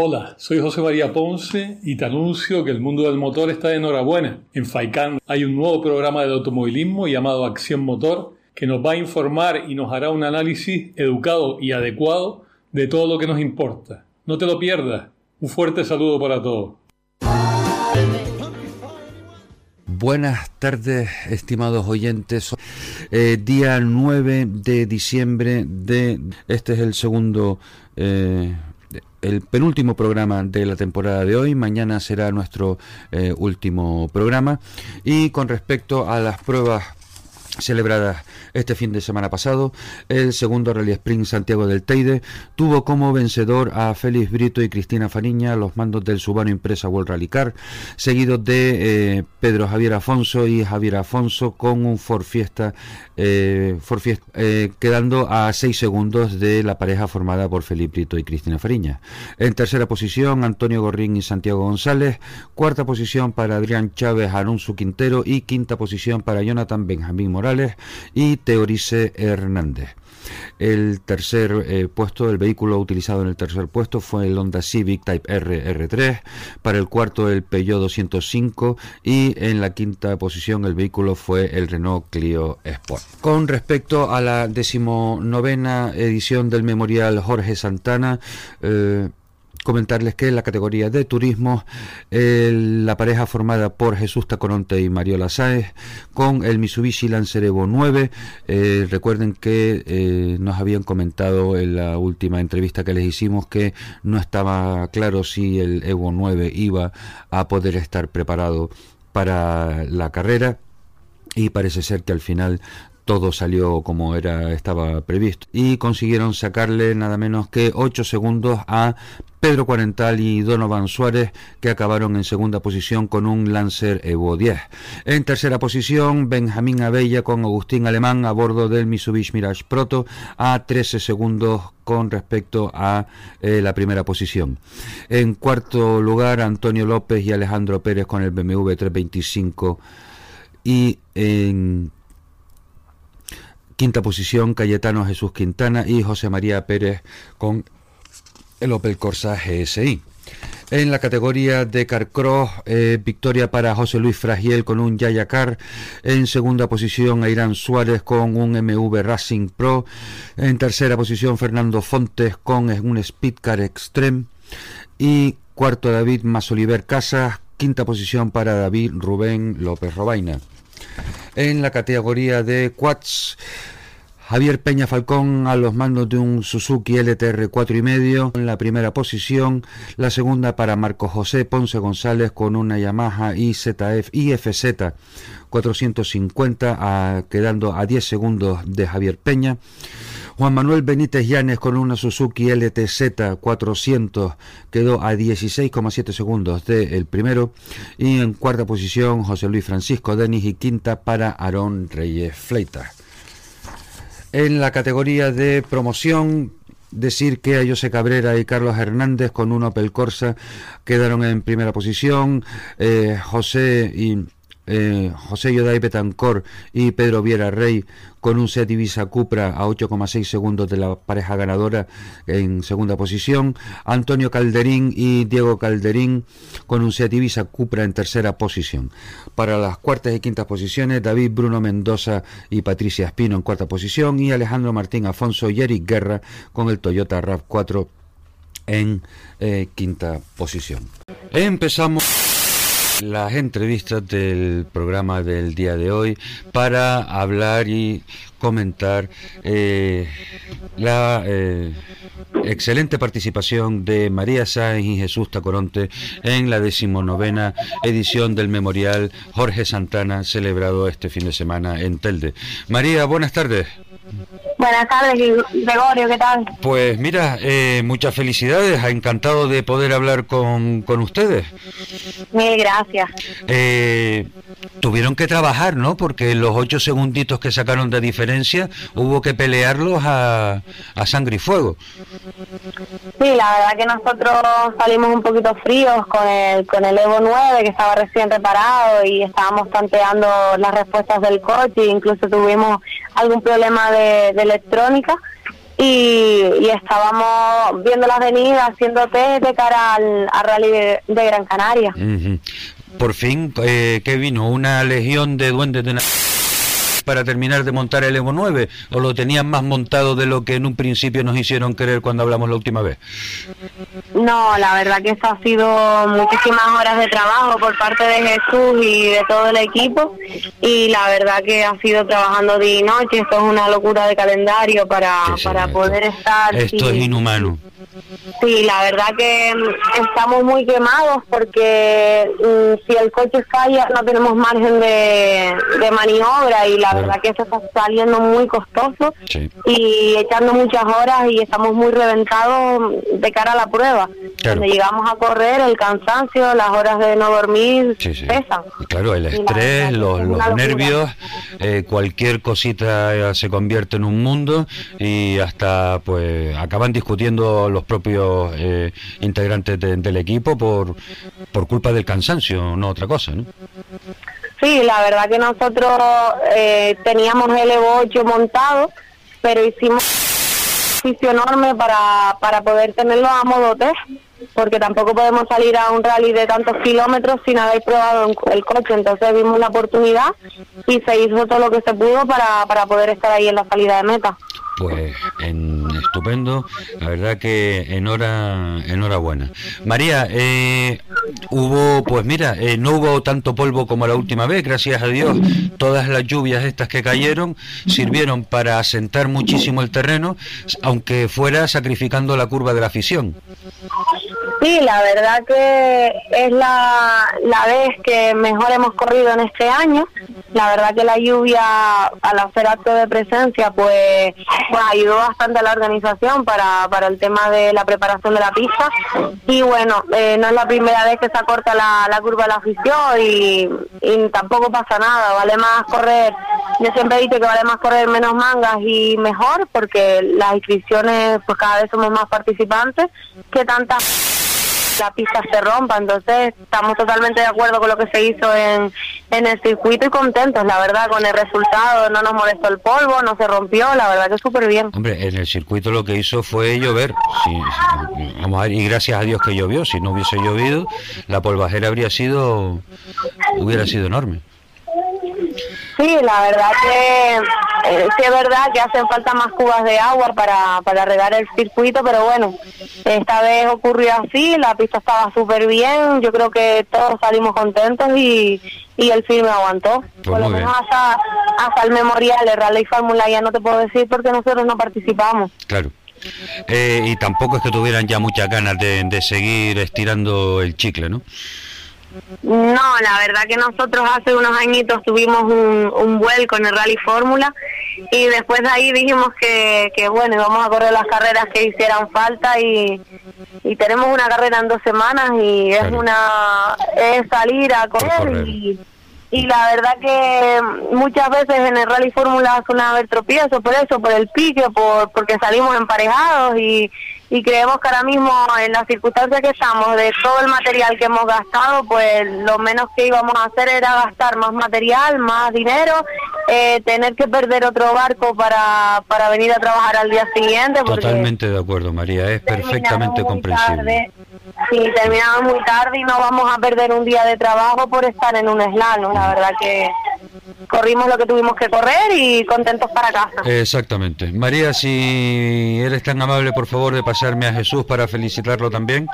Hola, soy José María Ponce y te anuncio que el mundo del motor está de enhorabuena. En FAICAN hay un nuevo programa de automovilismo llamado Acción Motor que nos va a informar y nos hará un análisis educado y adecuado de todo lo que nos importa. No te lo pierdas. Un fuerte saludo para todos. Buenas tardes, estimados oyentes. Eh, día 9 de diciembre de... Este es el segundo... Eh, el penúltimo programa de la temporada de hoy. Mañana será nuestro eh, último programa. Y con respecto a las pruebas celebradas este fin de semana pasado, el segundo Rally Sprint Santiago del Teide tuvo como vencedor a Félix Brito y Cristina Fariña los mandos del Subano Impresa World Rally Car, seguidos de eh, Pedro Javier Afonso y Javier Afonso con un Ford Fiesta, eh, eh, quedando a seis segundos de la pareja formada por Félix Brito y Cristina Fariña. En tercera posición, Antonio Gorrín y Santiago González, cuarta posición para Adrián Chávez, Alonso Quintero. Y quinta posición para Jonathan Benjamín Morales y Teorice Hernández. El tercer eh, puesto, el vehículo utilizado en el tercer puesto fue el Honda Civic Type R R3, para el cuarto el Peugeot 205 y en la quinta posición el vehículo fue el Renault Clio Sport. Con respecto a la decimonovena edición del Memorial Jorge Santana, eh, comentarles que en la categoría de turismo la pareja formada por Jesús Tacoronte y Mariola Sáez con el Mitsubishi Lancer Evo 9 eh, recuerden que eh, nos habían comentado en la última entrevista que les hicimos que no estaba claro si el Evo 9 iba a poder estar preparado para la carrera y parece ser que al final todo salió como era estaba previsto y consiguieron sacarle nada menos que 8 segundos a Pedro Cuarental y Donovan Suárez que acabaron en segunda posición con un Lancer Evo 10. En tercera posición Benjamín Abella con Agustín Alemán a bordo del Mitsubishi Mirage Proto a 13 segundos con respecto a eh, la primera posición. En cuarto lugar Antonio López y Alejandro Pérez con el BMW 325 y en Quinta posición, Cayetano Jesús Quintana y José María Pérez con el Opel Corsa GSI. En la categoría de Carcross, eh, victoria para José Luis Fragiel con un Yayacar. En segunda posición, Airán Suárez con un MV Racing Pro. En tercera posición, Fernando Fontes con un Speedcar Extreme. Y cuarto, David Masoliver Casas. Quinta posición para David Rubén López Robaina. En la categoría de quads, Javier Peña Falcón a los mandos de un Suzuki LTR 4 y medio en la primera posición, la segunda para Marco José Ponce González con una Yamaha IZF IFZ 450 quedando a 10 segundos de Javier Peña. Juan Manuel Benítez Llanes con una Suzuki LTZ 400 quedó a 16,7 segundos del primero. Y en cuarta posición José Luis Francisco Denis y quinta para Aarón Reyes Fleita. En la categoría de promoción, decir que a José Cabrera y Carlos Hernández con un Opel Corsa quedaron en primera posición. Eh, José y eh, José Yoday Betancor y Pedro Viera Rey con un Seat Ibiza Cupra a 8,6 segundos de la pareja ganadora en segunda posición, Antonio Calderín y Diego Calderín con un Seat Ibiza Cupra en tercera posición. Para las cuartas y quintas posiciones, David Bruno Mendoza y Patricia Espino en cuarta posición y Alejandro Martín Afonso y Eric Guerra con el Toyota RAV4 en eh, quinta posición. Empezamos las entrevistas del programa del día de hoy para hablar y comentar eh, la eh, excelente participación de María Sáenz y Jesús Tacoronte en la decimonovena edición del Memorial Jorge Santana celebrado este fin de semana en Telde. María, buenas tardes. Buenas tardes, Gregorio, ¿qué tal? Pues mira, eh, muchas felicidades, encantado de poder hablar con, con ustedes. Mil gracias. Eh, tuvieron que trabajar, ¿no? Porque los ocho segunditos que sacaron de diferencia hubo que pelearlos a, a sangre y fuego. Sí, la verdad que nosotros salimos un poquito fríos con el, con el Evo 9 que estaba recién reparado y estábamos tanteando las respuestas del coche, incluso tuvimos algún problema de, electrónica y, estábamos viendo la avenida, haciendo test de cara al, rally de, Gran Canaria. Por fin, eh, ¿qué vino? ¿Una legión de duendes de para terminar de montar el Evo 9 o lo tenían más montado de lo que en un principio nos hicieron creer cuando hablamos la última vez? No, la verdad que esto ha sido muchísimas horas de trabajo por parte de Jesús y de todo el equipo y la verdad que ha sido trabajando día y noche, esto es una locura de calendario para, para poder estar... Esto es inhumano. Sí, la verdad que mm, estamos muy quemados porque mm, si el coche falla no tenemos margen de, de maniobra y la verdad que eso está saliendo muy costoso y echando muchas horas y estamos muy reventados de cara a la prueba. Cuando llegamos a correr, el cansancio, las horas de no dormir pesan. Claro, el estrés, los, nervios, eh, cualquier cosita se convierte en un mundo y hasta pues acaban discutiendo los propios eh, integrantes del equipo por, por culpa del cansancio, no otra cosa, ¿no? Sí, la verdad que nosotros eh, teníamos el Evo 8 montado, pero hicimos un ejercicio enorme para, para poder tenerlo a modo porque tampoco podemos salir a un rally de tantos kilómetros sin haber probado el coche. Entonces vimos la oportunidad y se hizo todo lo que se pudo para, para poder estar ahí en la salida de meta. Pues en, estupendo, la verdad que en hora, enhorabuena. María, eh, hubo, pues mira, eh, no hubo tanto polvo como la última vez, gracias a Dios. Todas las lluvias estas que cayeron sirvieron para asentar muchísimo el terreno, aunque fuera sacrificando la curva de la afición. Sí, la verdad que es la, la vez que mejor hemos corrido en este año. La verdad que la lluvia, al hacer acto de presencia, pues, ayudó bastante a la organización para, para el tema de la preparación de la pista. Y bueno, eh, no es la primera vez que se acorta la, la curva de la afición y, y tampoco pasa nada. Vale más correr, yo siempre he dicho que vale más correr menos mangas y mejor, porque las inscripciones, pues cada vez somos más participantes, que tantas la pista se rompa. Entonces, estamos totalmente de acuerdo con lo que se hizo en, en el circuito y contentos, la verdad, con el resultado. No nos molestó el polvo, no se rompió, la verdad que súper bien. Hombre, en el circuito lo que hizo fue llover. vamos a ver, y gracias a Dios que llovió. Si no hubiese llovido, la polvajera habría sido, hubiera sido enorme. Sí, la verdad que eh, sí es verdad que hacen falta más cubas de agua para, para regar el circuito, pero bueno, esta vez ocurrió así, la pista estaba súper bien, yo creo que todos salimos contentos y, y el filme aguantó. Pues Por lo menos hasta, hasta el memorial de Rally Fórmula ya no te puedo decir porque nosotros no participamos. Claro. Eh, y tampoco es que tuvieran ya muchas ganas de, de seguir estirando el chicle, ¿no? No, la verdad que nosotros hace unos añitos tuvimos un, un vuelco en el Rally Fórmula y después de ahí dijimos que, que bueno, íbamos a correr las carreras que hicieran falta y, y tenemos una carrera en dos semanas y es una es salir a correr, y y la verdad que muchas veces en el rally fórmula suele haber tropiezos por eso, por el pique, por porque salimos emparejados y, y creemos que ahora mismo en las circunstancias que estamos de todo el material que hemos gastado, pues lo menos que íbamos a hacer era gastar más material, más dinero, eh, tener que perder otro barco para, para venir a trabajar al día siguiente. Totalmente de acuerdo, María, es perfectamente comprensible. Sí, terminamos muy tarde y no vamos a perder un día de trabajo por estar en un slalom. La verdad que corrimos lo que tuvimos que correr y contentos para casa. Exactamente. María, si eres tan amable, por favor, de pasarme a Jesús para felicitarlo también.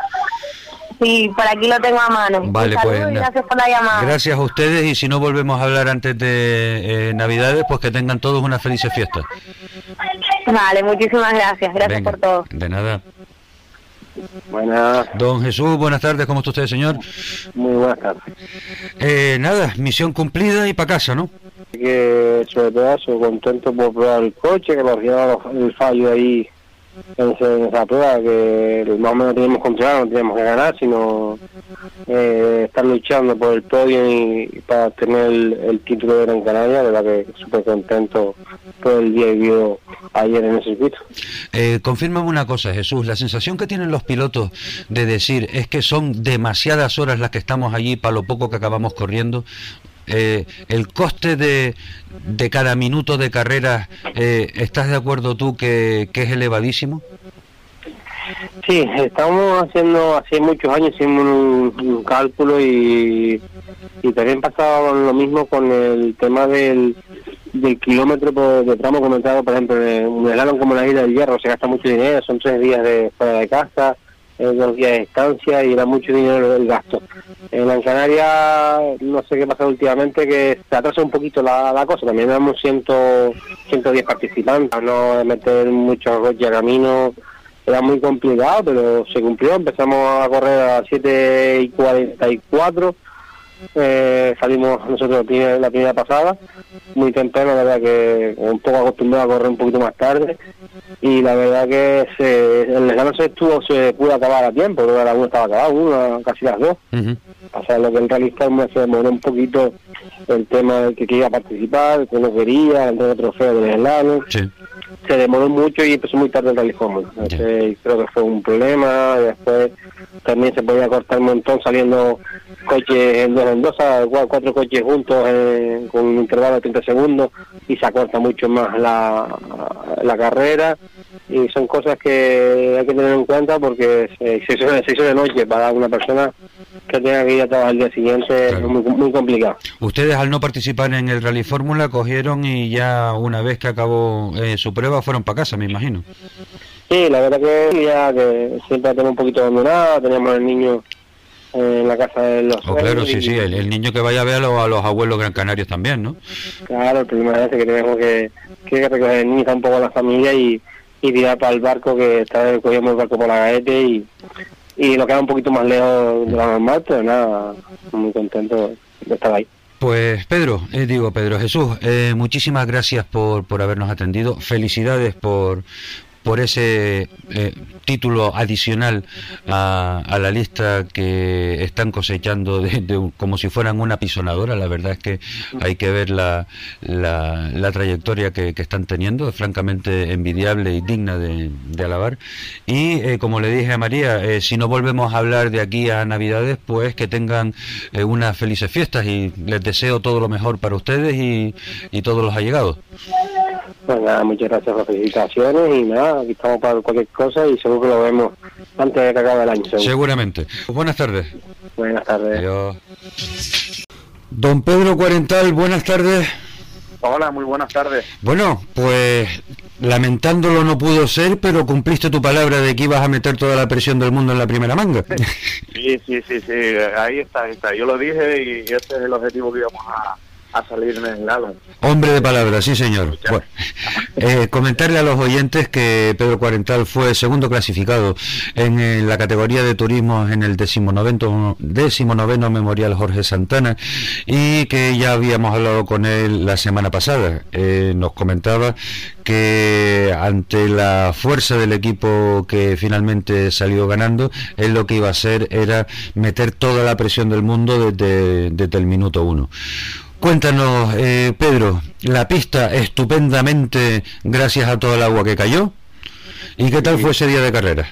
Sí, por aquí lo tengo a mano. Vale, pues. Gracias por la llamada. Gracias a ustedes y si no volvemos a hablar antes de eh, Navidades, pues que tengan todos una feliz fiesta. Vale, muchísimas gracias. Gracias por todo. De nada. Buenas. Don Jesús, buenas tardes, ¿cómo está usted, señor? Muy buenas tardes. Eh, nada, misión cumplida y para casa, ¿no? Que sobre todo contento por probar el coche, que nos llevaba el fallo ahí en, esa prueba que más o menos teníamos controlado, no teníamos que ganar, sino eh, estar luchando por el podio y, para tener el, título de Gran Canaria, de verdad que súper contento por el día vivido ayer en el circuito. Eh, confírmame una cosa, Jesús, la sensación que tienen los pilotos de decir es que son demasiadas horas las que estamos allí para lo poco que acabamos corriendo, eh, el coste de, de cada minuto de carrera, eh, ¿estás de acuerdo tú que es elevadísimo? Sí, estamos haciendo hace muchos años hicimos un, cálculo y, y también pasaba lo mismo con el tema del, del kilómetro de tramo comentado, por ejemplo, de un slalom como la isla del Hierro, se gasta mucho dinero, son tres días de fuera de casa, eh, dos días de estancia y era mucho dinero el gasto. En la Canaria, no sé qué pasa últimamente, que se atrasa un poquito la, cosa, también damos 110 participantes, no meter muchos coches a camino era muy complicado, pero se cumplió. Empezamos a correr a las 7 y 44. Eh, salimos nosotros la primera, pasada, muy temprano, la verdad que un poco acostumbrado a correr un poquito más tarde. Y la verdad que se, el descanso se estuvo, se pudo acabar a tiempo, porque la una estaba acabada, una, casi las dos. O sea, lo que en realidad se demoró un poquito el tema de que quería participar, que no quería, el trofeo del slalom. Sí se demoró mucho y empezó muy tarde el Rally Fórmula. creo que fue un problema. Después también se podía cortar un montón saliendo coches en dos en dos, cuatro coches juntos con un intervalo de 30 segundos y se acorta mucho más la, la carrera. Y son cosas que hay que tener en cuenta porque se, hizo, de noche para una persona que tenga que ir a trabajar el día siguiente es muy, muy complicado. Ustedes al no participar en el Rally Fórmula cogieron y ya una vez que acabó eh, su prueba fueron para casa, me imagino. Sí, la verdad que ya que siempre tenemos un poquito abandonada, teníamos el niño en la casa de los oh, claro, sí, sí, el, niño que vaya a ver a los, abuelos gran canarios también, ¿no? Claro, el problema es que tenemos que, que recoger el niño un poco a la familia y, y tirar para el barco que está cogimos el barco por la gaete y, y lo queda un poquito más lejos de lo normal, pero nada, muy contento de estar ahí. Pues Pedro, eh, digo Pedro Jesús, eh, muchísimas gracias por, por habernos atendido. Felicidades por, por ese eh, título adicional a, la lista que están cosechando de, como si fueran una pisonadora. La verdad es que hay que ver la, la, trayectoria que, están teniendo, es francamente envidiable y digna de, alabar. Y eh, como le dije a María, eh, si no volvemos a hablar de aquí a Navidades, pues que tengan unas felices fiestas y les deseo todo lo mejor para ustedes y, y todos los allegados. Pues nada, muchas gracias por las felicitaciones y nada, aquí estamos para cualquier cosa y seguro que lo vemos antes de que acabe el año. Seguramente. buenas tardes. Buenas tardes. Adiós. Don Pedro Cuarental, buenas tardes. Hola, muy buenas tardes. Bueno, pues lamentándolo no pudo ser, pero cumpliste tu palabra de que ibas a meter toda la presión del mundo en la primera manga. Sí, sí, sí, sí, ahí está, ahí está. Yo lo dije y ese es el objetivo que íbamos a, a salir en el lado. Hombre de palabra, sí señor. Eh, comentarle a los oyentes que Pedro Cuarental fue segundo clasificado en, la categoría de turismo en el decimonoveno, decimonoveno Memorial Jorge Santana y que ya habíamos hablado con él la semana pasada. Eh, nos comentaba que ante la fuerza del equipo que finalmente salió ganando, él lo que iba a hacer era meter toda la presión del mundo desde, desde el minuto uno. Cuéntanos, eh, Pedro, la pista estupendamente gracias a todo el agua que cayó. ¿Y qué tal fue ese día de carrera?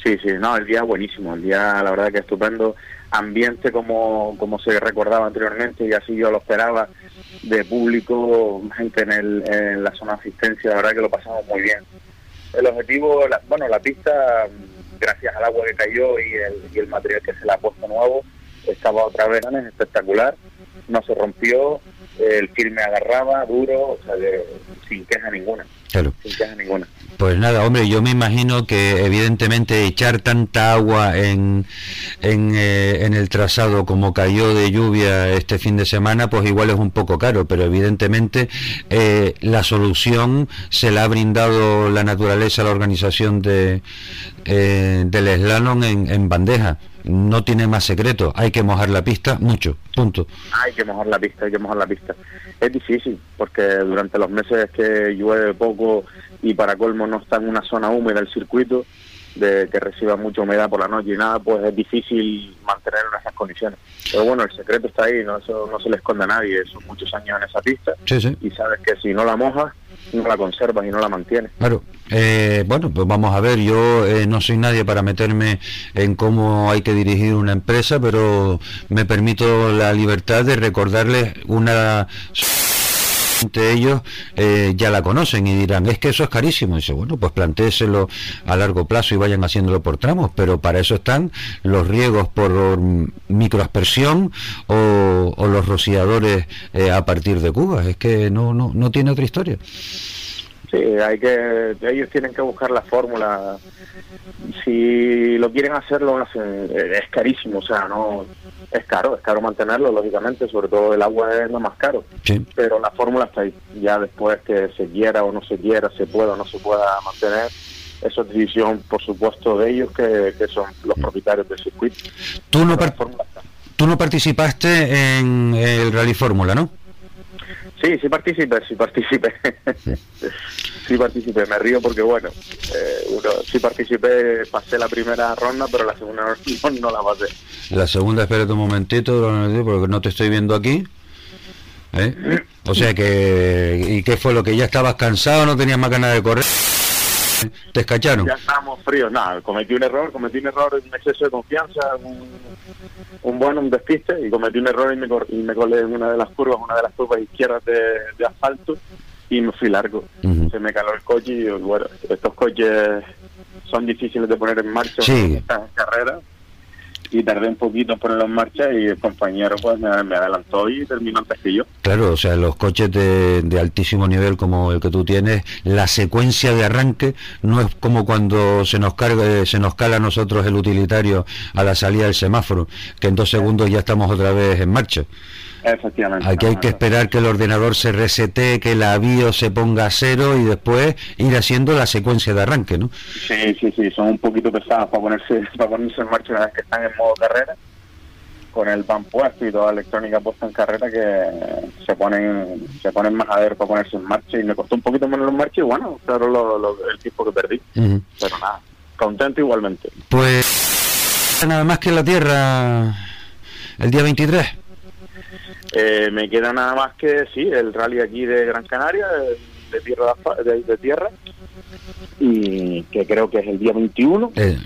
Sí, sí, no, el día buenísimo, el día la verdad que estupendo, ambiente como, como se recordaba anteriormente y así yo lo esperaba, de público, gente en, el, en la zona de asistencia, la verdad que lo pasamos muy bien. El objetivo, bueno, la pista, gracias al agua que cayó y el, y el material que se le ha puesto nuevo, estaba otra vez espectacular no se rompió, el firme agarraba duro, o sea, sin queja ninguna. Claro. Sin queja ninguna. Pues nada, hombre, yo me imagino que evidentemente echar tanta agua en, en, eh, en, el trazado como cayó de lluvia este fin de semana, pues igual es un poco caro, pero evidentemente eh, la solución se la ha brindado la naturaleza, la organización de, eh, del slalom en, en bandeja no tiene más secreto, hay que mojar la pista mucho, punto. Hay que mojar la pista, hay que mojar la pista. Es difícil porque durante los meses que llueve poco y para colmo no está en una zona húmeda el circuito, de que reciba mucha humedad por la noche y nada, pues es difícil mantener en esas condiciones. Pero bueno, el secreto está ahí, no, eso no se le esconde a nadie, son muchos años en esa pista y sabes que si no la mojas, no la conservas y no la mantienes. Claro, eh, bueno, pues vamos a ver, yo eh, no soy nadie para meterme en cómo hay que dirigir una empresa, pero me permito la libertad de recordarles una de ellos eh, ya la conocen y dirán, es que eso es carísimo. Y dice, bueno, pues plantéselo a largo plazo y vayan haciéndolo por tramos, pero para eso están los riegos por microaspersión o, los rociadores eh, a partir de Cuba. Es que no, no, no tiene otra historia. Sí, hay que, ellos tienen que buscar la fórmula. Si lo quieren hacer, lo hacen. Es carísimo, o sea, no es caro, es caro mantenerlo, lógicamente, sobre todo el agua es lo más caro. Pero la fórmula está ahí. Ya después que se quiera o no se quiera, se pueda o no se pueda mantener, eso es decisión, por supuesto, de ellos que, son los propietarios del circuito. Tú no, tú no participaste en el Rally Fórmula, ¿no? Sí, sí participé, sí participé. sí participé, me río porque bueno, eh, uno, sí participé, pasé la primera ronda, pero la segunda no, no la pasé. La segunda, espérate un momentito, porque no te estoy viendo aquí. ¿eh? O sea que, ¿y qué fue lo que ya estabas cansado, no tenías más ganas de correr? ¿Te escacharon? Ya estábamos fríos, nada, cometí un error, cometí un error, un exceso de confianza, un, un bueno, un despiste, y cometí un error y me, y me colé en una de las curvas, una de las curvas izquierdas de, asfalto, y me fui largo. Se me caló el coche y bueno, estos coches son difíciles de poner en marcha en carrera y tardé un poquito en ponerlo en marcha y el compañero pues me, adelantó y terminó antes que yo. Claro, o sea, los coches de, de, altísimo nivel como el que tú tienes, la secuencia de arranque no es como cuando se nos carga, se nos cala a nosotros el utilitario a la salida del semáforo, que en dos segundos ya estamos otra vez en marcha. Efectivamente. Aquí hay que esperar que el ordenador se resete, que la BIOS se ponga a cero y después ir haciendo la secuencia de arranque, ¿no? Sí, sí, sí, son un poquito pesadas para ponerse, para ponerse en marcha una vez que están en modo carrera, con el van puesto y toda la electrónica puesta en carrera que se ponen se ponen más a ver para ponerse en marcha y me costó un poquito ponerlo en marcha y bueno, claro, lo, el tiempo que perdí, pero nada, contento igualmente. Pues nada más que la Tierra el día 23. Eh, me queda nada más que, sí, el rally aquí de Gran Canaria, de, tierra, de, tierra, y que creo que es el día 21. Eh.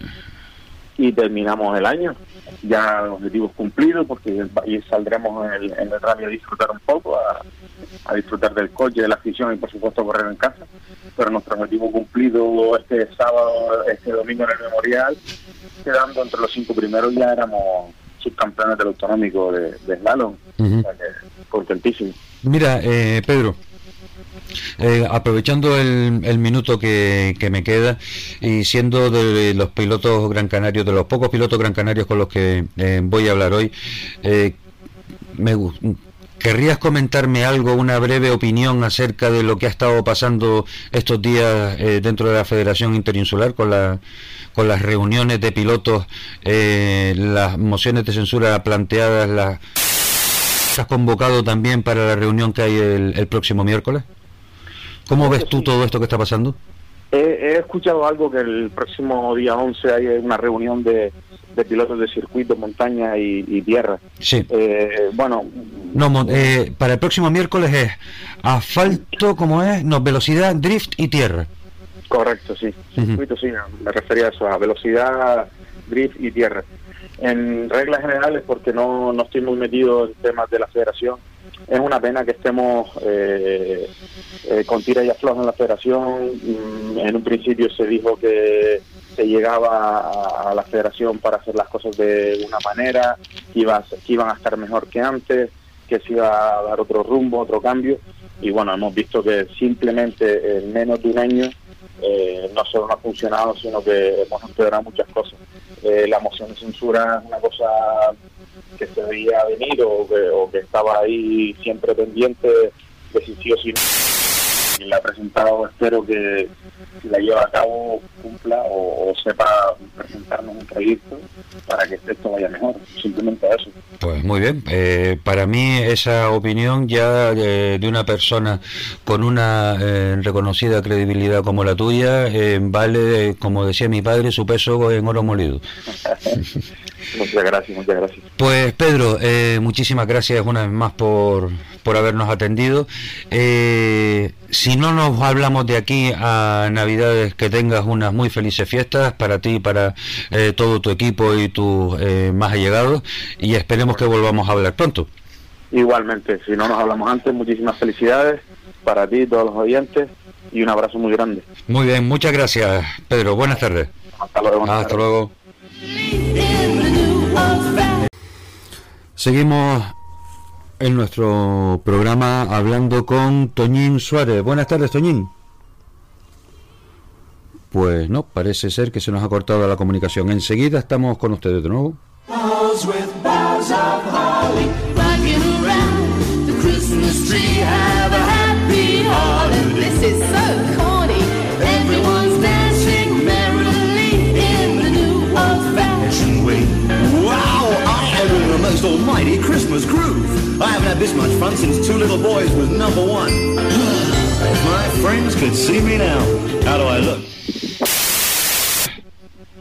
Y terminamos el año. Ya objetivos cumplidos, porque y saldremos en el, en el rally a disfrutar un poco, a, disfrutar del coche, de la afición y por supuesto correr en casa. Pero nuestro objetivo cumplido este sábado, este domingo en el Memorial, quedando entre los cinco primeros, ya éramos subcampeones del autonómico de, de slalom. contentísimo. Mira, eh, Pedro. Eh, aprovechando el, minuto que, me queda y siendo de los pilotos gran canarios, de los pocos pilotos gran canarios con los que eh, voy a hablar hoy, me ¿Querrías comentarme algo, una breve opinión acerca de lo que ha estado pasando estos días dentro de la Federación Interinsular con la las reuniones de pilotos, eh, las mociones de censura planteadas, las has convocado también para la reunión que hay el, próximo miércoles? ¿Cómo ves tú todo esto que está pasando? He, escuchado algo que el próximo día 11 hay una reunión de, pilotos de circuito, montaña y, tierra. Sí. Eh, bueno. No, eh, para el próximo miércoles es asfalto, como es? No, velocidad, drift y tierra. Correcto, sí. Circuito, sí, me refería a eso, a velocidad, drift y tierra. En reglas generales, porque no, no estoy muy metido en temas de la federación, es una pena que estemos eh, eh, con tira y afloja en la federación. Mm, en un principio se dijo que se llegaba a, la federación para hacer las cosas de una manera, que, iba, que iban a estar mejor que antes, que se iba a dar otro rumbo, otro cambio. Y bueno, hemos visto que simplemente en menos de un año eh, no solo no ha funcionado, sino que hemos empeorado muchas cosas. Eh, la moción de censura es una cosa que se veía venir o que, estaba ahí siempre pendiente de si sí o si no. La ha presentado espero que la lleve a cabo cumpla o, sepa presentarnos un proyecto para que esto vaya mejor, simplemente eso. Pues muy bien, eh, para mí esa opinión ya de, una persona con una eh, reconocida credibilidad como la tuya eh, vale, como decía mi padre, su peso en oro molido. muchas gracias, muchas gracias. Pues Pedro, muchísimas gracias una vez más por, por habernos atendido. si no nos hablamos de aquí a Navidades, que tengas unas muy felices fiestas para ti para todo tu equipo y tus más allegados y esperemos que volvamos a hablar pronto. Igualmente, si no nos hablamos antes, muchísimas felicidades para ti y todos los oyentes y un abrazo muy grande. Muy bien, muchas gracias, Pedro. Buenas tardes. Hasta luego. Hasta luego. Seguimos en nuestro programa hablando con Toñín Suárez. Buenas tardes, Toñín. Pues no, parece ser que se nos ha cortado la comunicación. Enseguida estamos con ustedes de nuevo. Most almighty Christmas groove. I haven't had this much fun since Two Little Boys was number one. if my friends could see me now, how do I look?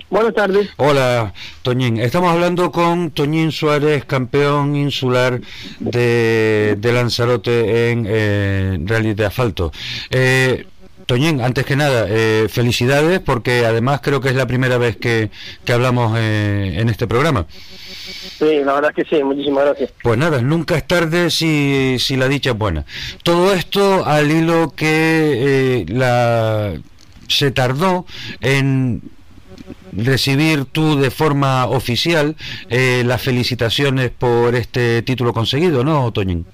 Buenas tardes. Hola, Toñín. Estamos hablando con Toñín Suárez, campeón insular de, Lanzarote en eh, rally de asfalto. Eh, Toñín, antes que nada, eh, felicidades porque además creo que es la primera vez que, hablamos eh, en este programa. Sí, la verdad es que sí, muchísimas gracias. Pues nada, nunca es tarde si, si la dicha es buena. Todo esto al hilo que la se tardó en recibir tú de forma oficial eh, las felicitaciones por este título conseguido, ¿no, Toñín?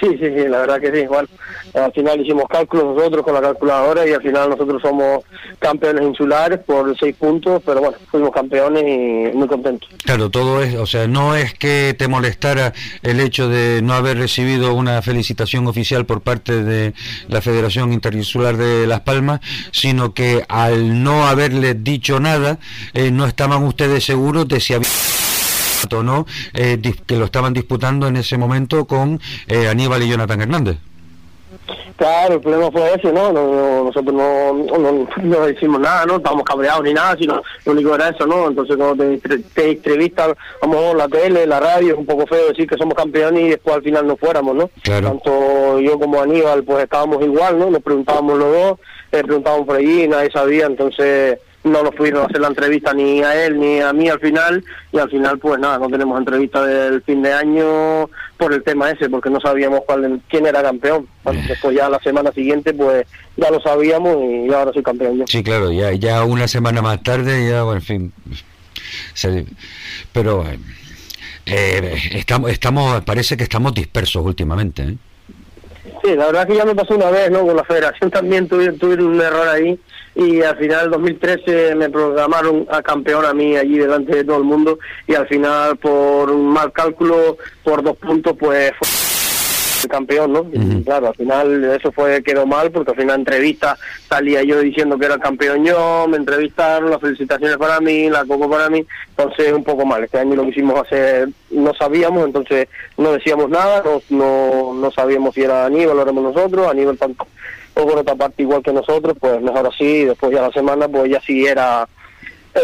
Sí, sí, sí, la verdad que sí, igual. Al final hicimos cálculos nosotros con la calculadora y al final nosotros somos campeones insulares por seis puntos, pero bueno, fuimos campeones y muy contentos. Claro, todo es, o sea, no es que te molestara el hecho de no haber recibido una felicitación oficial por parte de la Federación Interinsular de Las Palmas, sino que al no haberles dicho nada, eh, no estaban ustedes seguros de si había no eh, que lo estaban disputando en ese momento con eh, Aníbal y Jonathan Hernández. Claro, el problema fue ese, ¿no? nosotros no, no, no, decimos nada, ¿no? Estábamos cabreados ni nada, sino lo único era eso, ¿no? Entonces cuando te, te entrevistan, vamos, la tele, la radio, es un poco feo decir que somos campeones y después al final no fuéramos, ¿no? Claro. Tanto yo como Aníbal, pues estábamos igual, ¿no? Nos preguntábamos los dos, le preguntábamos por allí, nadie sabía, entonces no nos pudieron hacer la entrevista ni a él ni a mí al final y al final pues nada, no tenemos entrevista del fin de año por el tema ese, porque no sabíamos cuál, quién era campeón. después ya la semana siguiente pues ya lo sabíamos y ahora soy campeón yo. Sí, claro, ya, ya una semana más tarde ya, bueno, en fin, pero eh, estamos, estamos, parece que estamos dispersos últimamente. ¿eh? Sí, la verdad que ya me pasó una vez, ¿no? Con la federación también tuvieron un error ahí y al final 2013 me programaron a campeón a mí allí delante de todo el mundo y al final por un mal cálculo, por dos puntos, pues fue el campeón, ¿no? Y claro, al final eso fue quedó mal porque al final entrevista salía yo diciendo que era campeón yo, me entrevistaron, las felicitaciones para mí, la coco para mí, entonces un poco mal. Este año lo quisimos hacer, no sabíamos, entonces no decíamos nada, no, no, no sabíamos si era Aníbal o éramos nosotros, Aníbal tanto o por otra parte igual que nosotros, pues mejor así, después ya la semana, pues ya si era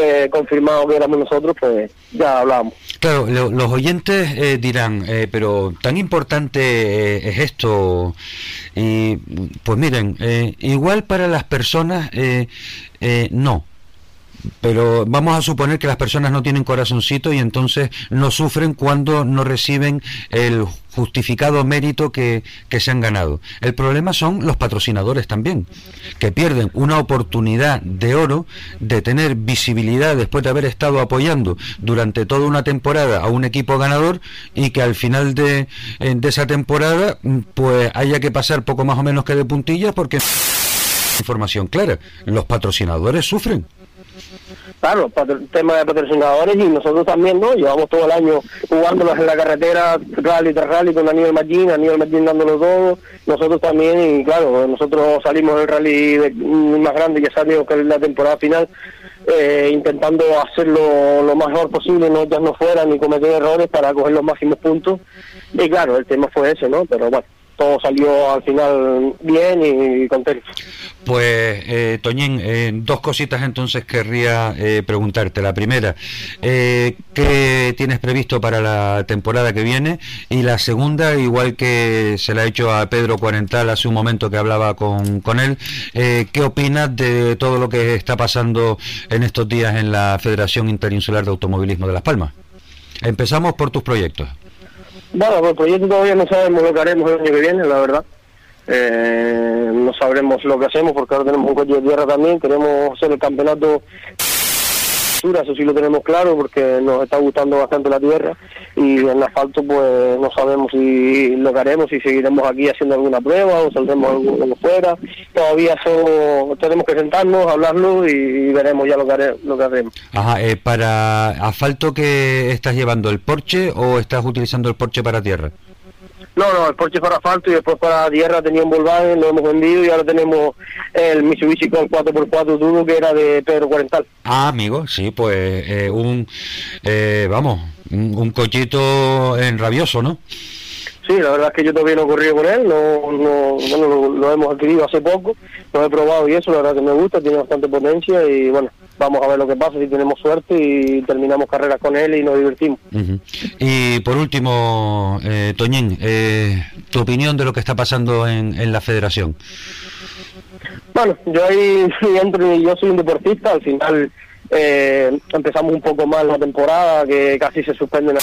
eh, confirmado que éramos nosotros, pues ya hablábamos. Claro, los oyentes eh, dirán, eh, pero tan importante es esto, y pues miren, igual para las personas, no pero vamos a suponer que las personas no tienen corazoncito y entonces no sufren cuando no reciben el justificado mérito que, se han ganado. El problema son los patrocinadores también, que pierden una oportunidad de oro de tener visibilidad después de haber estado apoyando durante toda una temporada a un equipo ganador y que al final de, eh, de esa temporada pues haya que pasar poco más o menos que de puntillas porque información clara. Los patrocinadores sufren. Claro, tema de patrocinadores y nosotros también, ¿no? Llevamos todo el año jugándolos en la carretera, rally tras rally con Daniel Martín, Daniel Martín dándolo todo, nosotros también, y claro, nosotros salimos del rally más grande que salió que es la temporada final, eh, intentando hacerlo lo mejor posible, no no fuera ni cometer errores para coger los máximos puntos. Y claro, el tema fue ese, ¿no? Pero bueno, todo salió al final bien y contento. Pues, eh, Toñín, eh, dos cositas entonces querría eh, preguntarte. La primera, eh, ¿qué tienes previsto para la temporada que viene? Y la segunda, igual que se la ha hecho a Pedro Cuarental hace un momento que hablaba con, con él, ¿qué opinas de todo lo que está pasando en estos días en la Federación Interinsular de Automovilismo de Las Palmas? Empezamos por tus proyectos. Bueno, pues el proyecto todavía no sabemos lo que haremos el año que viene, la verdad. Eh, no sabremos lo que hacemos porque ahora tenemos un coche de tierra también. Queremos hacer el campeonato eso sí lo tenemos claro porque nos está gustando bastante la tierra y en el asfalto pues no sabemos si lo haremos, si seguiremos aquí haciendo alguna prueba o saldremos algo fuera. Todavía eso tenemos que sentarnos, hablarlo y, veremos ya lo que, lo que haremos. Ajá, eh, ¿para asfalto que estás llevando el Porsche o estás utilizando el Porsche para tierra? No, no, el Porsche para asfalto y después para tierra tenía un Volkswagen, lo hemos vendido y ahora tenemos el Mitsubishi con 4x4 turbo que era de Pedro Cuarental. Ah, amigo, sí, pues eh, un, eh, vamos, un, cochito en rabioso, ¿no? Sí, la verdad es que yo todavía no he corrido con él, no, no, bueno, lo, lo, hemos adquirido hace poco, lo he probado y eso, la verdad que me gusta, tiene bastante potencia y bueno, vamos a ver lo que pasa, si tenemos suerte y terminamos carreras con él y nos divertimos. Y por último, eh, Toñín, eh, tu opinión de lo que está pasando en, en la federación. Bueno, yo ahí entro yo soy un deportista, al final eh, empezamos un poco mal la temporada, que casi se suspende,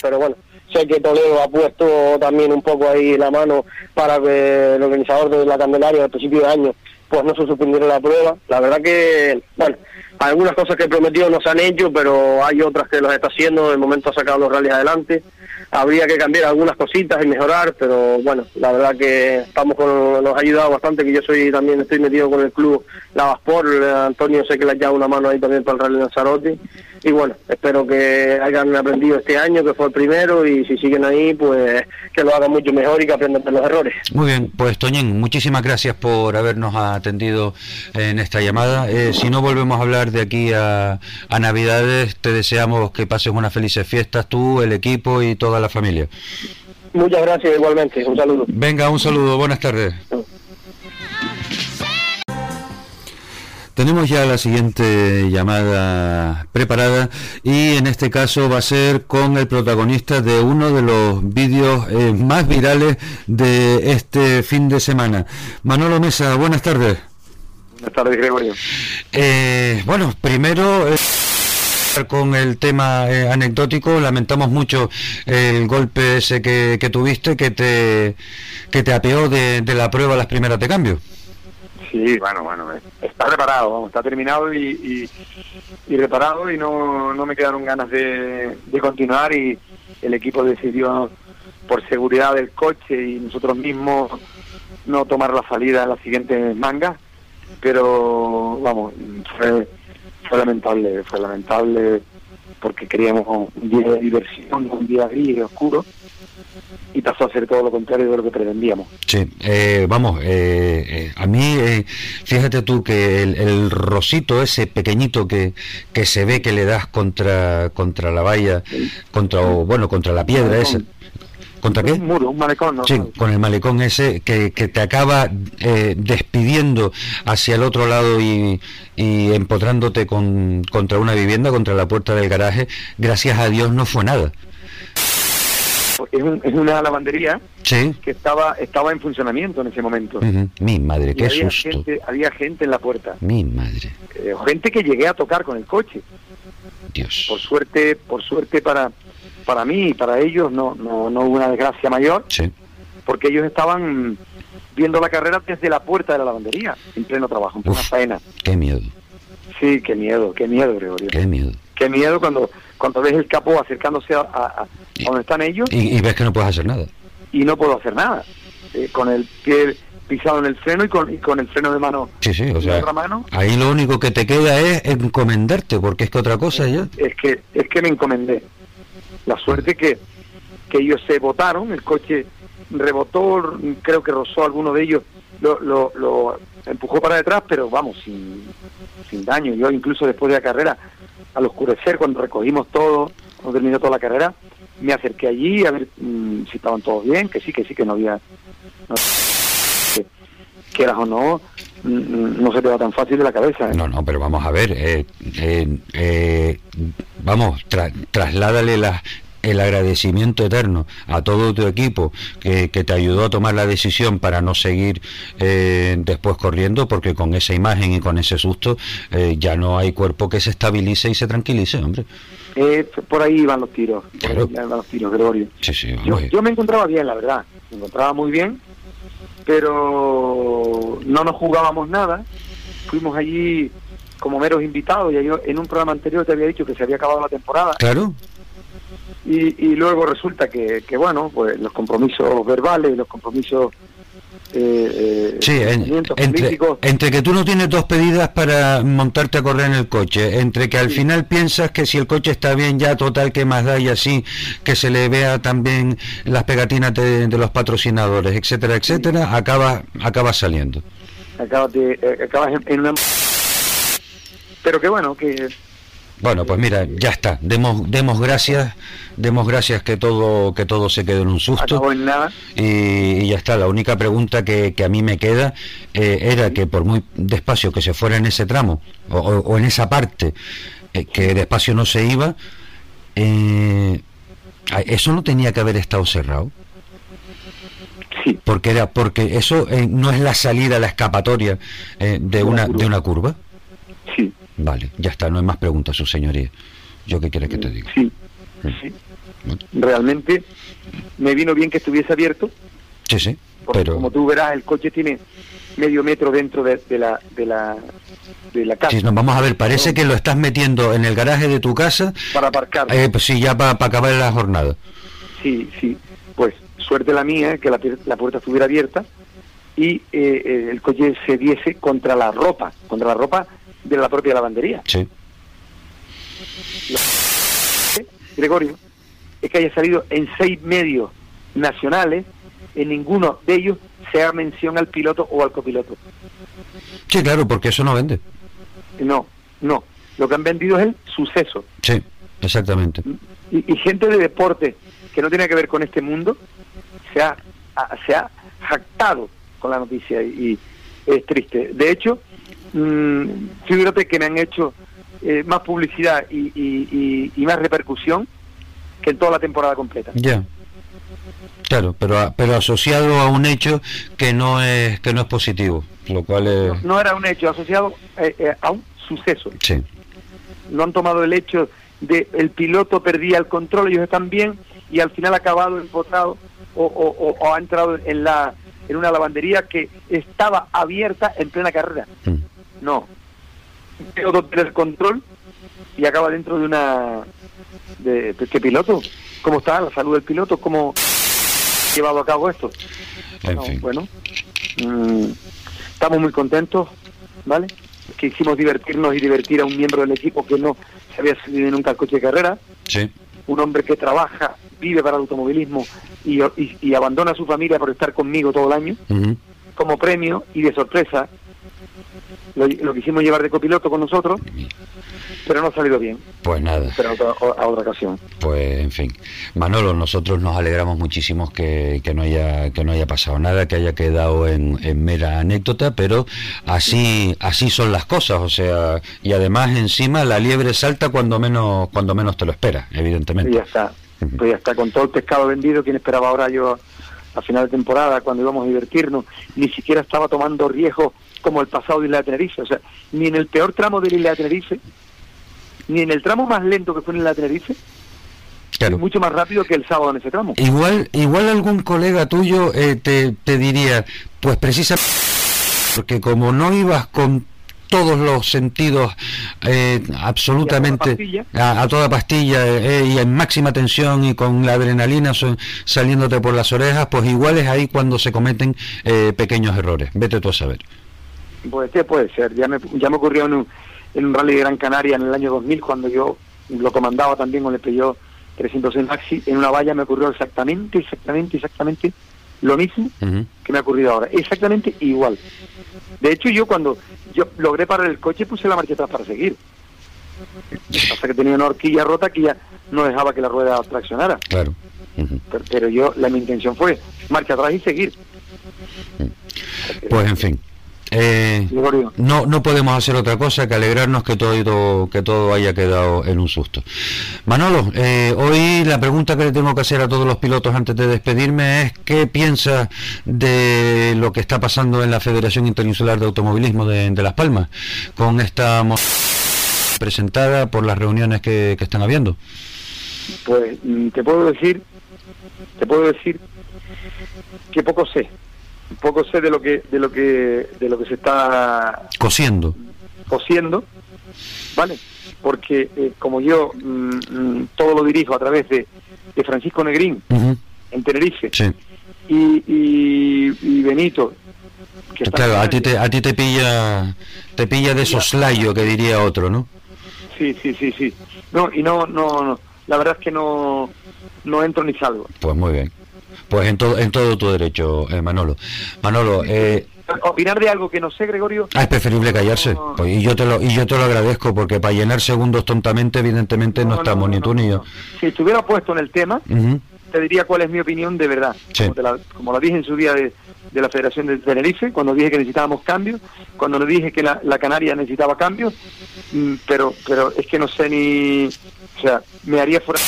pero bueno, sé que Toledo ha puesto también un poco ahí la mano para que el organizador de la Candelaria al principio de año pues no se suspendieron la prueba. La verdad que, bueno, algunas cosas que prometió no se han hecho, pero hay otras que las está haciendo. De momento ha sacado los rallies adelante. Habría que cambiar algunas cositas y mejorar, pero bueno, la verdad que estamos con, nos ha ayudado bastante, que yo soy también estoy metido con el club Lavasport, Antonio sé que le ha echado una mano ahí también para el Rally Lanzarote y bueno, espero que hayan aprendido este año, que fue el primero, y si siguen ahí, pues que lo hagan mucho mejor y que aprendan de los errores. Muy bien, pues Toñín, muchísimas gracias por habernos atendido en esta llamada. Eh, si no volvemos a hablar de aquí a, a Navidades, te deseamos que pases unas felices fiestas tú, el equipo y toda la familia. Muchas gracias igualmente, un saludo. Venga, un saludo, buenas tardes. Tenemos ya la siguiente llamada preparada y en este caso va a ser con el protagonista de uno de los vídeos eh, más virales de este fin de semana. Manolo Mesa, buenas tardes. Buenas tardes, Gregorio. Eh, bueno, primero... Eh, con el tema anecdótico, lamentamos mucho el golpe ese que, tuviste que te, que te apeó de, de la prueba las primeras de cambio. Sí, bueno, bueno, está reparado, está terminado y, reparado y no, no me quedaron ganas de, continuar y el equipo decidió por seguridad del coche y nosotros mismos no tomar la salida en la siguiente manga, pero vamos, fue, fue lamentable, fue lamentable porque queríamos un día de diversión, un día gris y oscuro y pasó a ser todo lo contrario de lo que pretendíamos. Sí, eh, vamos, eh, eh, a mí, fíjate tú que el, rosito ese pequeñito que, que se ve que le das contra contra la valla, contra bueno, contra la piedra esa. ¿Contra qué? Un muro, un malecón. Sí, con el malecón ese que, que te acaba despidiendo hacia el otro lado y, y empotrándote con, contra una vivienda, contra la puerta del garaje. Gracias a Dios no fue nada es, una lavandería que estaba estaba en funcionamiento en ese momento. Mi madre, qué había susto. Gente, había gente en la puerta. Mi madre. Eh, gente que llegué a tocar con el coche. Dios. Por suerte, por suerte para para mí y para ellos no, no, no hubo una desgracia mayor. Sí. Porque ellos estaban viendo la carrera desde la puerta de la lavandería, en pleno trabajo, en plena faena. Qué miedo. Sí, qué miedo, qué miedo, Gregorio. Qué miedo. Qué miedo cuando cuando ves el capó acercándose a, donde están ellos. Y, ves que no puedes hacer nada. Y no puedo hacer nada. Eh, con el pie pisado en el freno y con, y con el freno de mano Sí, sí, o sea, otra mano. ahí lo único que te queda es encomendarte, porque es que otra cosa ya. Es que, es que me encomendé. La suerte que, que ellos se botaron, el coche rebotó, creo que rozó a alguno de ellos, lo, lo, lo empujó para detrás, pero vamos, sin, sin daño. Yo incluso después de la carrera, al oscurecer, cuando recogimos todo, cuando terminó toda la carrera, me acerqué allí a ver mm, si estaban todos bien, que sí, que sí, que no había... que, quieras o no, mm, no se te va tan fácil de la cabeza. ¿eh? No, no, pero vamos a ver, eh, eh, vamos, tra- trasládale la- el agradecimiento eterno a todo tu equipo que, que te ayudó a tomar la decisión para no seguir eh, después corriendo, porque con esa imagen y con ese susto eh, ya no hay cuerpo que se estabilice y se tranquilice, hombre. Eh, por ahí iban los tiros, por Claro. ahí iban los tiros, Gregorio. Sí, sí, Yo, yo me encontraba bien, la verdad, me encontraba muy bien, pero no nos jugábamos nada. Fuimos allí como meros invitados, y yo en un programa anterior te había dicho que se había acabado la temporada, Claro, y, y luego resulta que, que, bueno, pues los compromisos verbales, los compromisos eh, eh, sí, en- entre, que tú no tienes dos pedidas para montarte a correr en el coche, entre que al final piensas que si el coche está bien ya total que más da y así que se le vea también las pegatinas de, de los patrocinadores, etcétera, etcétera, acaba acaba saliendo. acabas, de, eh, acabas en, en una... Pero que bueno, que Bueno, pues mira, ya está. Demos demos gracias, demos gracias que todo que todo se quedó en un susto. acabó en nada. Y, y ya está, la única pregunta que, que a mí me queda eh, era que por muy despacio que se fuera en ese tramo o, en esa parte, eh, que despacio no se iba, eh, eso no tenía que haber estado cerrado, Sí, porque era porque eso no es la salida, la escapatoria de, una de una curva. sí, Vale, ya está, no hay más preguntas, su señoría. ¿Yo qué quiere que te diga? sí, sí. Realmente me vino bien que estuviese abierto, Sí, sí, porque pero... como tú verás, el coche tiene medio metro dentro de, de la de la de la casa Sí, no, vamos a ver, parece que lo estás metiendo en el garaje de tu casa, para aparcar. eh, pues sí, ya para acabar la jornada. Sí, sí. Pues suerte la mía que la puerta estuviera abierta y eh, eh, el coche se diese contra la ropa, contra la ropa de la propia lavandería. Sí. Gregorio, es que haya salido en seis medios nacionales, en ninguno de ellos se haga mención al piloto o al copiloto. Sí, claro, porque eso no vende. No, no. Lo que han vendido es el suceso. Sí, exactamente. Y, y gente de deporte que no tiene que ver con este mundo se ha, se ha jactado con la noticia y, y es triste. De hecho, mm, figúrate que me han hecho eh, más publicidad y, y- y- y más repercusión que en toda la temporada completa. Ya. Claro, pero pero asociado a un hecho que no es que no es positivo, lo cual es No era un hecho asociado eh, eh, a un suceso. sí. No han tomado el hecho de el piloto perdía el control, ellos están bien y al final ha acabado empotrado o, o- o- o ha entrado en la en una lavandería que estaba abierta en plena carrera. Mm. No. Piloto el control y acaba dentro de una de, ¿qué piloto? ¿Cómo está la salud del piloto? ¿Cómo ha llevado a cabo esto? En No, fin. Bueno, mm, estamos muy contentos, ¿vale? Quisimos divertirnos y divertir a un miembro del equipo que no se había subido nunca al coche de carrera, Sí. un hombre que trabaja, vive para el automovilismo y, y- y abandona a su familia por estar conmigo todo el año, como premio y de sorpresa. Lo, lo quisimos llevar de copiloto con nosotros, pero no ha salido bien, Pues nada. pero a otra, a otra ocasión. Pues en fin, Manolo, nosotros nos alegramos muchísimo que, que no haya que no haya pasado nada, que haya quedado en, en mera anécdota, pero así así son las cosas, o sea, y además encima la liebre salta cuando menos cuando menos te lo esperas, Y evidentemente. ya está. Pues ya está, con todo el pescado vendido, ¿quién esperaba ahora yo a final de temporada, cuando íbamos a divertirnos? Ni siquiera estaba tomando riesgos como el pasado de Isla de Tenerife. O sea, ni en el peor tramo de la Isla de Tenerife, ni en el tramo más lento que fue en Isla de Tenerife, Claro. mucho más rápido que el sábado en ese tramo. Igual igual algún colega tuyo eh, te, te diría, pues precisamente porque como no ibas con todos los sentidos eh, absolutamente a toda pastilla, eh, y en máxima tensión y con la adrenalina saliéndote por las orejas, pues igual es ahí cuando se cometen pequeños errores. Vete tú a saber. Pues puede ser. Ya me, ya me ocurrió en un, en un rally de Gran Canaria en el año 2000 cuando yo lo comandaba también con el Peugeot 306 Maxi. En una valla me ocurrió exactamente, exactamente, exactamente lo mismo que me ha ocurrido ahora, exactamente igual. De hecho, yo cuando yo logré parar el coche puse la marcha atrás para seguir. Hasta que tenía una horquilla rota que ya no dejaba que la rueda traccionara. Claro. pero, yo, la mi intención fue marcha atrás y seguir. Pues en fin. Eh, no, no podemos hacer otra cosa que alegrarnos que todo, que todo haya quedado en un susto. Manolo, eh, hoy la pregunta que le tengo que hacer a todos los pilotos antes de despedirme es ¿qué piensa de lo que está pasando en la Federación Interinsular de Automovilismo de, Las Palmas con esta presentada por las reuniones que, que están habiendo? Pues mm, te puedo decir, te puedo decir que poco sé poco sé de lo que de lo que de lo que se está cosiendo. cosiendo vale porque eh, como yo mm, mm, todo lo dirijo a través de, de Francisco Negrín en Tenerife y, y, Benito claro a ti te a ti te pilla te pilla de soslayo que diría otro no sí sí sí sí. No y no no, no. La verdad es que no no entro ni salgo. Pues muy bien pues en todo, en todo tu derecho, eh, Manolo. Manolo, eh, opinar de algo que no sé, Gregorio. Ah, es preferible callarse. Pues, y yo te lo y yo te lo agradezco porque para llenar segundos tontamente, evidentemente no, estamos ni tú ni yo. Si estuviera puesto en el tema, te diría cuál es mi opinión de verdad. Como, la, como la dije en su día de, de, la Federación de Tenerife, cuando dije que necesitábamos cambios, cuando le dije que la, la Canaria necesitaba cambios, mm, pero pero es que no sé ni, o sea, me haría fuera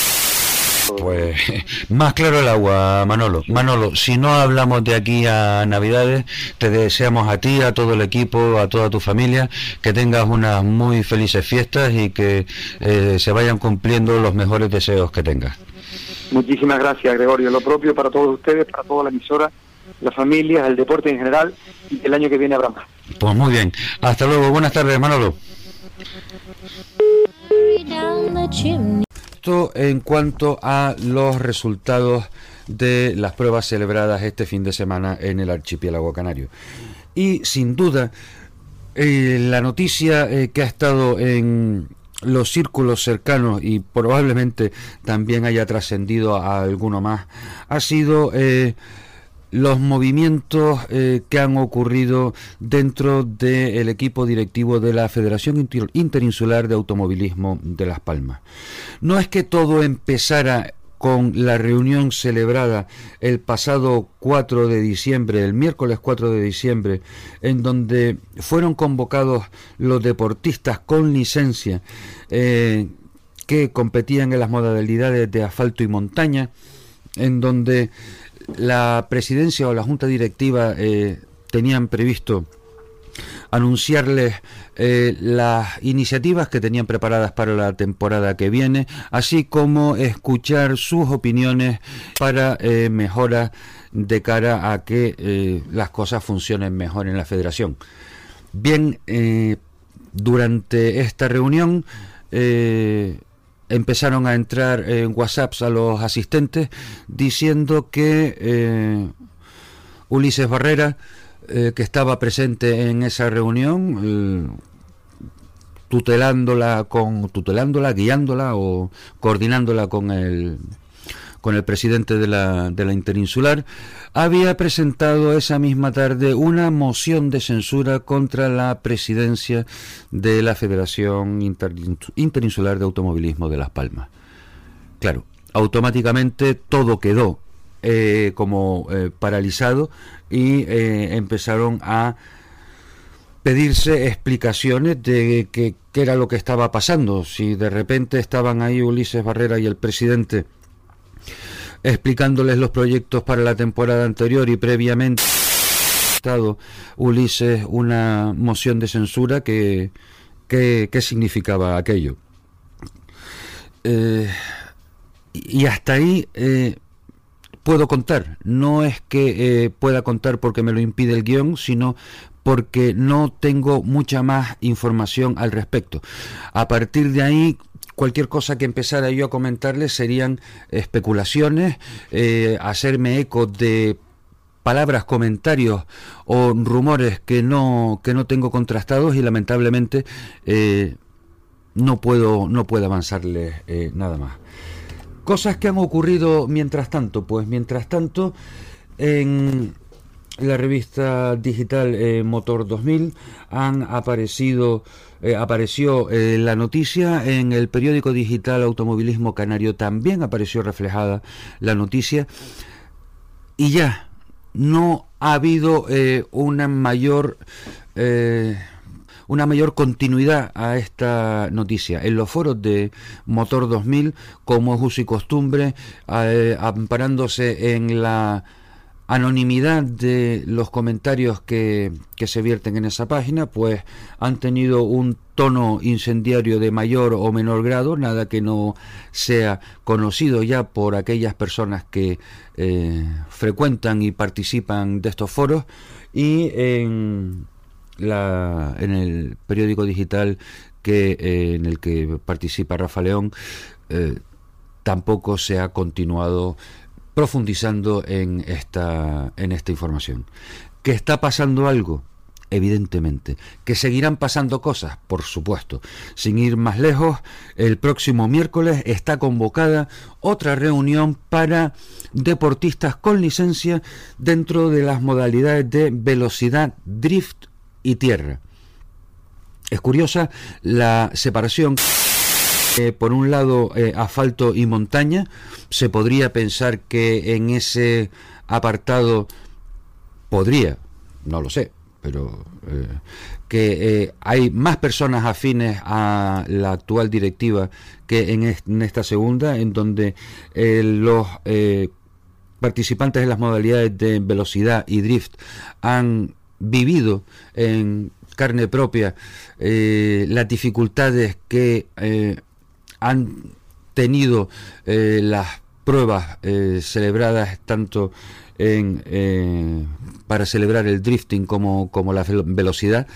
pues más claro el agua, Manolo. Manolo, si no hablamos de aquí a Navidades, te deseamos a ti, a todo el equipo, a toda tu familia, que tengas unas muy felices fiestas y que eh, se vayan cumpliendo los mejores deseos que tengas. Muchísimas gracias, Gregorio. Lo propio para todos ustedes, para toda la emisora, la familia, el deporte en general y el año que viene habrá más. Pues muy bien. Hasta luego. Buenas tardes, Manolo en cuanto a los resultados de las pruebas celebradas este fin de semana en el archipiélago canario. Y sin duda, eh, la noticia eh, que ha estado en los círculos cercanos y probablemente también haya trascendido a alguno más ha sido eh, los movimientos eh, que han ocurrido dentro del equipo directivo de la Federación Interinsular de Automovilismo de Las Palmas. No es que todo empezara con la reunión celebrada el pasado 4 de diciembre, el miércoles 4 de diciembre, en donde fueron convocados los deportistas con licencia eh, que competían en las modalidades de asfalto y montaña, en donde la presidencia o la junta directiva eh, tenían previsto anunciarles eh, las iniciativas que tenían preparadas para la temporada que viene, así como escuchar sus opiniones para eh, mejoras de cara a que las cosas funcionen mejor en la federación. Bien, durante esta reunión empezaron a entrar en WhatsApps a los asistentes diciendo que eh, Ulises Barrera, eh, que estaba presente en esa reunión, eh, tutelándola con tutelándola, guiándola o coordinándola con el con el presidente de la, de la interinsular, había presentado esa misma tarde una moción de censura contra la presidencia de la Federación Interinsular de Automovilismo de Las Palmas. Claro, automáticamente todo quedó eh, como eh, paralizado y eh, empezaron a pedirse explicaciones de qué era lo que estaba pasando. Si de repente estaban ahí Ulises Barrera y el presidente explicándoles los proyectos para la temporada anterior y previamente estado Ulises una moción de censura que, qué significaba aquello. Eh, y hasta ahí eh, puedo contar. No es que eh, pueda contar porque me lo impide el guion, sino porque no tengo mucha más información al respecto. A partir de ahí, cualquier cosa que empezara yo a comentarles serían especulaciones, eh, hacerme eco de palabras, comentarios o rumores que no, que no tengo contrastados y lamentablemente eh, no, puedo, no puedo avanzarles eh, nada más. Cosas que han ocurrido mientras tanto, pues mientras tanto en la revista digital eh, Motor 2000 han aparecido apareció la noticia en el periódico digital Automovilismo Canario también apareció reflejada la noticia y ya no ha habido eh, una mayor eh, una mayor continuidad a esta noticia. En los foros de Motor 2000, como es uso y costumbre, eh, amparándose en la anonimidad de los comentarios que, que, se vierten en esa página, pues han tenido un tono incendiario de mayor o menor grado, nada que no sea conocido ya por aquellas personas que eh, frecuentan y participan de estos foros. Y en, la, en el periódico digital que, eh, en el que participa Rafa León eh, tampoco se ha continuado profundizando en esta, en esta información. ¿Que está pasando algo? Evidentemente. ¿Que seguirán pasando cosas? Por supuesto. Sin ir más lejos, el próximo miércoles está convocada otra reunión para deportistas con licencia dentro de las modalidades de velocidad, drift y tierra. Es curiosa la separación por un lado eh, asfalto y montaña, se podría pensar que en ese apartado podría, no lo sé, pero eh, que eh, hay más personas afines a la actual directiva que en, esta segunda, en donde los participantes en las modalidades de velocidad y drift han vivido en carne propia las dificultades que han tenido eh, las pruebas eh, celebradas tanto en, eh, para celebrar el drifting como, como la velocidad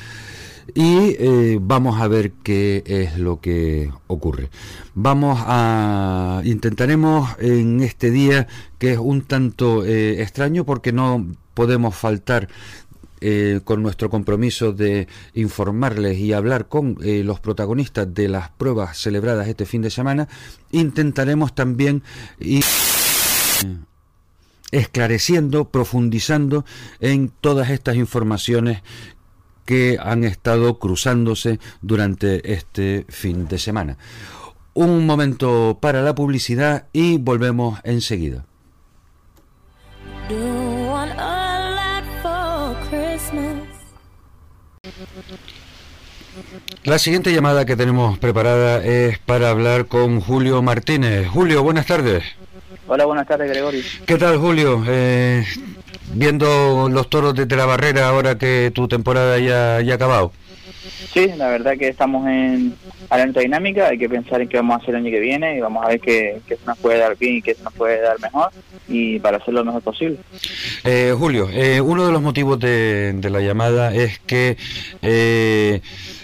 y vamos a ver qué es lo que ocurre. Vamos a intentaremos en este día que es un tanto extraño porque no podemos faltar eh, con nuestro compromiso de informarles y hablar con eh, los protagonistas de las pruebas celebradas este fin de semana, intentaremos también ir esclareciendo, profundizando en todas estas informaciones que han estado cruzándose durante este fin de semana. Un momento para la publicidad y volvemos enseguida. La siguiente llamada que tenemos preparada es para hablar con Julio Martínez. Julio, buenas tardes. Hola, buenas tardes, Gregorio. ¿Qué tal, Julio? Eh, viendo los toros desde la barrera ahora que tu temporada ya, ya ha acabado. Sí, la verdad que estamos en alerta dinámica, hay que pensar en qué vamos a hacer el año que viene y vamos a ver qué, qué se nos puede dar bien y qué se nos puede dar mejor y para hacerlo lo mejor posible. Eh, Julio, eh, uno de los motivos de, la llamada es que eh,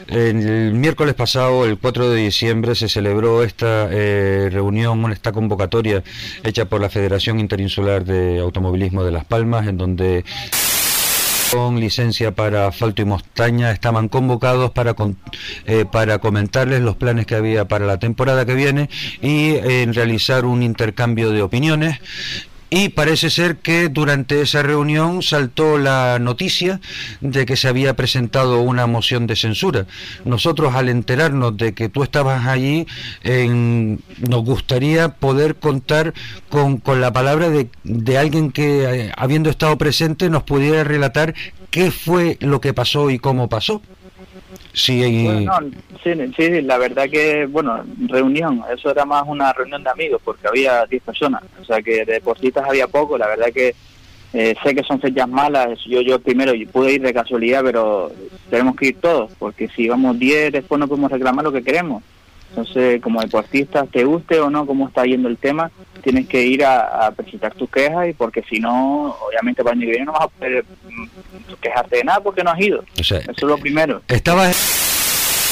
el miércoles pasado, el 4 de diciembre, se celebró esta reunión, esta convocatoria hecha por la Federación Interinsular de Automovilismo de Las Palmas, en donde con licencia para asfalto y montaña estaban convocados para, eh, para comentarles los planes que había para la temporada que viene y en realizar un intercambio de opiniones y parece ser que durante esa reunión saltó la noticia de que se había presentado una moción de censura. Nosotros al enterarnos de que tú estabas allí, nos gustaría poder contar con, con la palabra de, de alguien que, eh, habiendo estado presente, nos pudiera relatar qué fue lo que pasó y cómo pasó. Sí, sí, la verdad que, bueno, reunión, eso era más una reunión de amigos porque había 10 personas, o sea que de deportistas había poco, la verdad que eh, sé que son fechas malas, yo yo primero pude ir de casualidad, pero tenemos que ir todos, porque si vamos 10 después no podemos reclamar lo que queremos. Entonces, como deportista, te guste o no cómo está yendo el tema, tienes que ir a, presentar tus quejas y porque si no, obviamente para el año que viene no vas a poder mm, quejarte de nada porque no has ido. Eso es lo primero. Estaba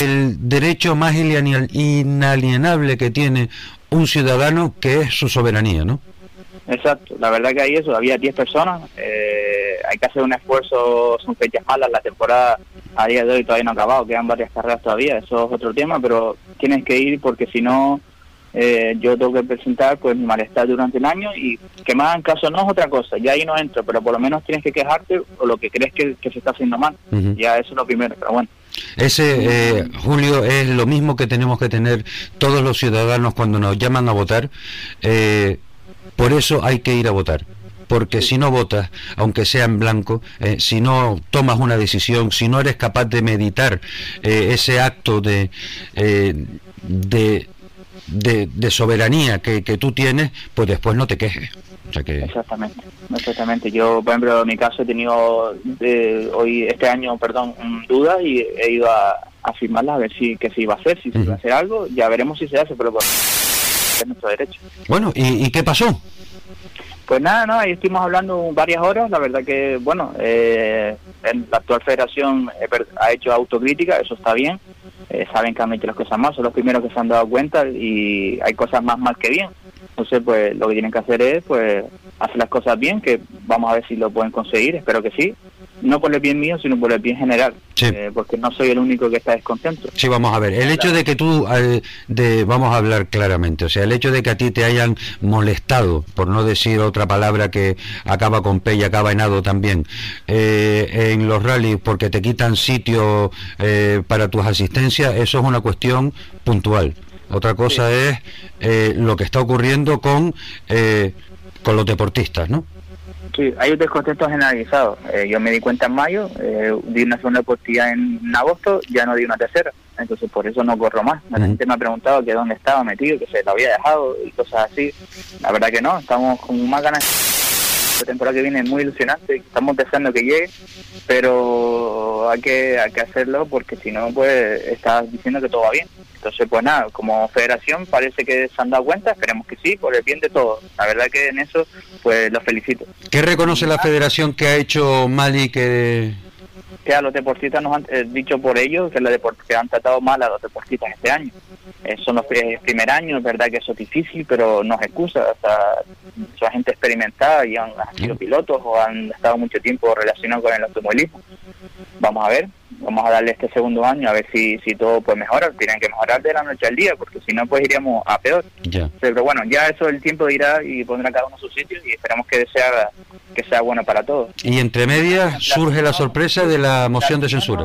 el derecho más inalienable que tiene un ciudadano, que es su soberanía, ¿no? Exacto, la verdad que hay eso, había 10 personas, eh, hay que hacer un esfuerzo, son fechas malas, la temporada a día de hoy todavía no ha acabado, quedan varias carreras todavía, eso es otro tema, pero tienes que ir porque si no, eh, yo tengo que presentar pues mi malestar durante el año y que me hagan caso no es otra cosa, ya ahí no entro, pero por lo menos tienes que quejarte o lo que crees que, se está haciendo mal, ya eso es lo primero, pero bueno. Ese, eh, Julio, es lo mismo que tenemos que tener todos los ciudadanos cuando nos llaman a votar. Eh, por eso hay que ir a votar. Porque si no votas, aunque sea en blanco, eh, si no tomas una decisión, si no eres capaz de meditar ese acto de, de, de, soberanía que, que tú tienes, pues después no te quejes. Exactamente, exactamente. Yo, por ejemplo, en mi caso he tenido eh, hoy este año, perdón, dudas y he ido a, a firmarlas a ver si que se iba a hacer, si se iba a hacer algo, ya veremos si se hace, pero es nuestro derecho. Bueno, ¿y, qué pasó? Pues nada, no, ahí estuvimos hablando varias horas. La verdad que, bueno, eh, la actual federación ha hecho autocrítica, eso está bien. Eh, saben que han hecho las cosas mal, son los primeros que se han dado cuenta y hay cosas más mal que bien. Entonces, pues lo que tienen que hacer es pues hacer las cosas bien, que vamos a ver si lo pueden conseguir, espero que sí. No por el bien mío, sino por el bien general, eh, porque no soy el único que está descontento. Sí, vamos a ver, el hecho de que tú, eh, de, vamos a hablar claramente, o sea, el hecho de que a ti te hayan molestado, por no decir otra palabra que acaba con P y acaba en ado también, eh, en los rallies porque te quitan sitio para tus asistencias, eso es una cuestión puntual. Otra cosa es eh, lo que está ocurriendo con, eh, con los deportistas, ¿no? Sí, hay un descontento generalizado. Eh, yo me di cuenta en mayo, di una segunda oportunidad en, agosto, ya no di una tercera. Entonces por eso no corro más. La gente me ha preguntado que dónde estaba metido, que se lo había dejado y cosas así. La verdad que no, estamos con más ganas. La temporada que viene es muy ilusionante, estamos deseando que llegue, pero hay que, hay que hacerlo porque si no, pues estás diciendo que todo va bien. Entonces, pues nada, como federación parece que se han dado cuenta, esperemos que sí, por el bien de todos. La verdad que en eso, pues los felicito. ¿Qué reconoce la federación que ha hecho Mali que que a los deportistas nos han eh, dicho por ellos que, que han tratado mal a los deportistas este año. Eh, son los primer años, es verdad que eso es difícil, pero no es excusa. O son gente experimentada y han, sido pilotos o han estado mucho tiempo relacionados con el automovilismo. Vamos a ver, vamos a darle este segundo año a ver si, si todo pues mejora. Tienen que mejorar de la noche al día, porque si no, pues iríamos a peor. Pero bueno, ya eso el tiempo irá y pondrá cada uno su sitio y esperamos que sea, que sea bueno para todos. Y entre medias surge la sorpresa de la moción de censura.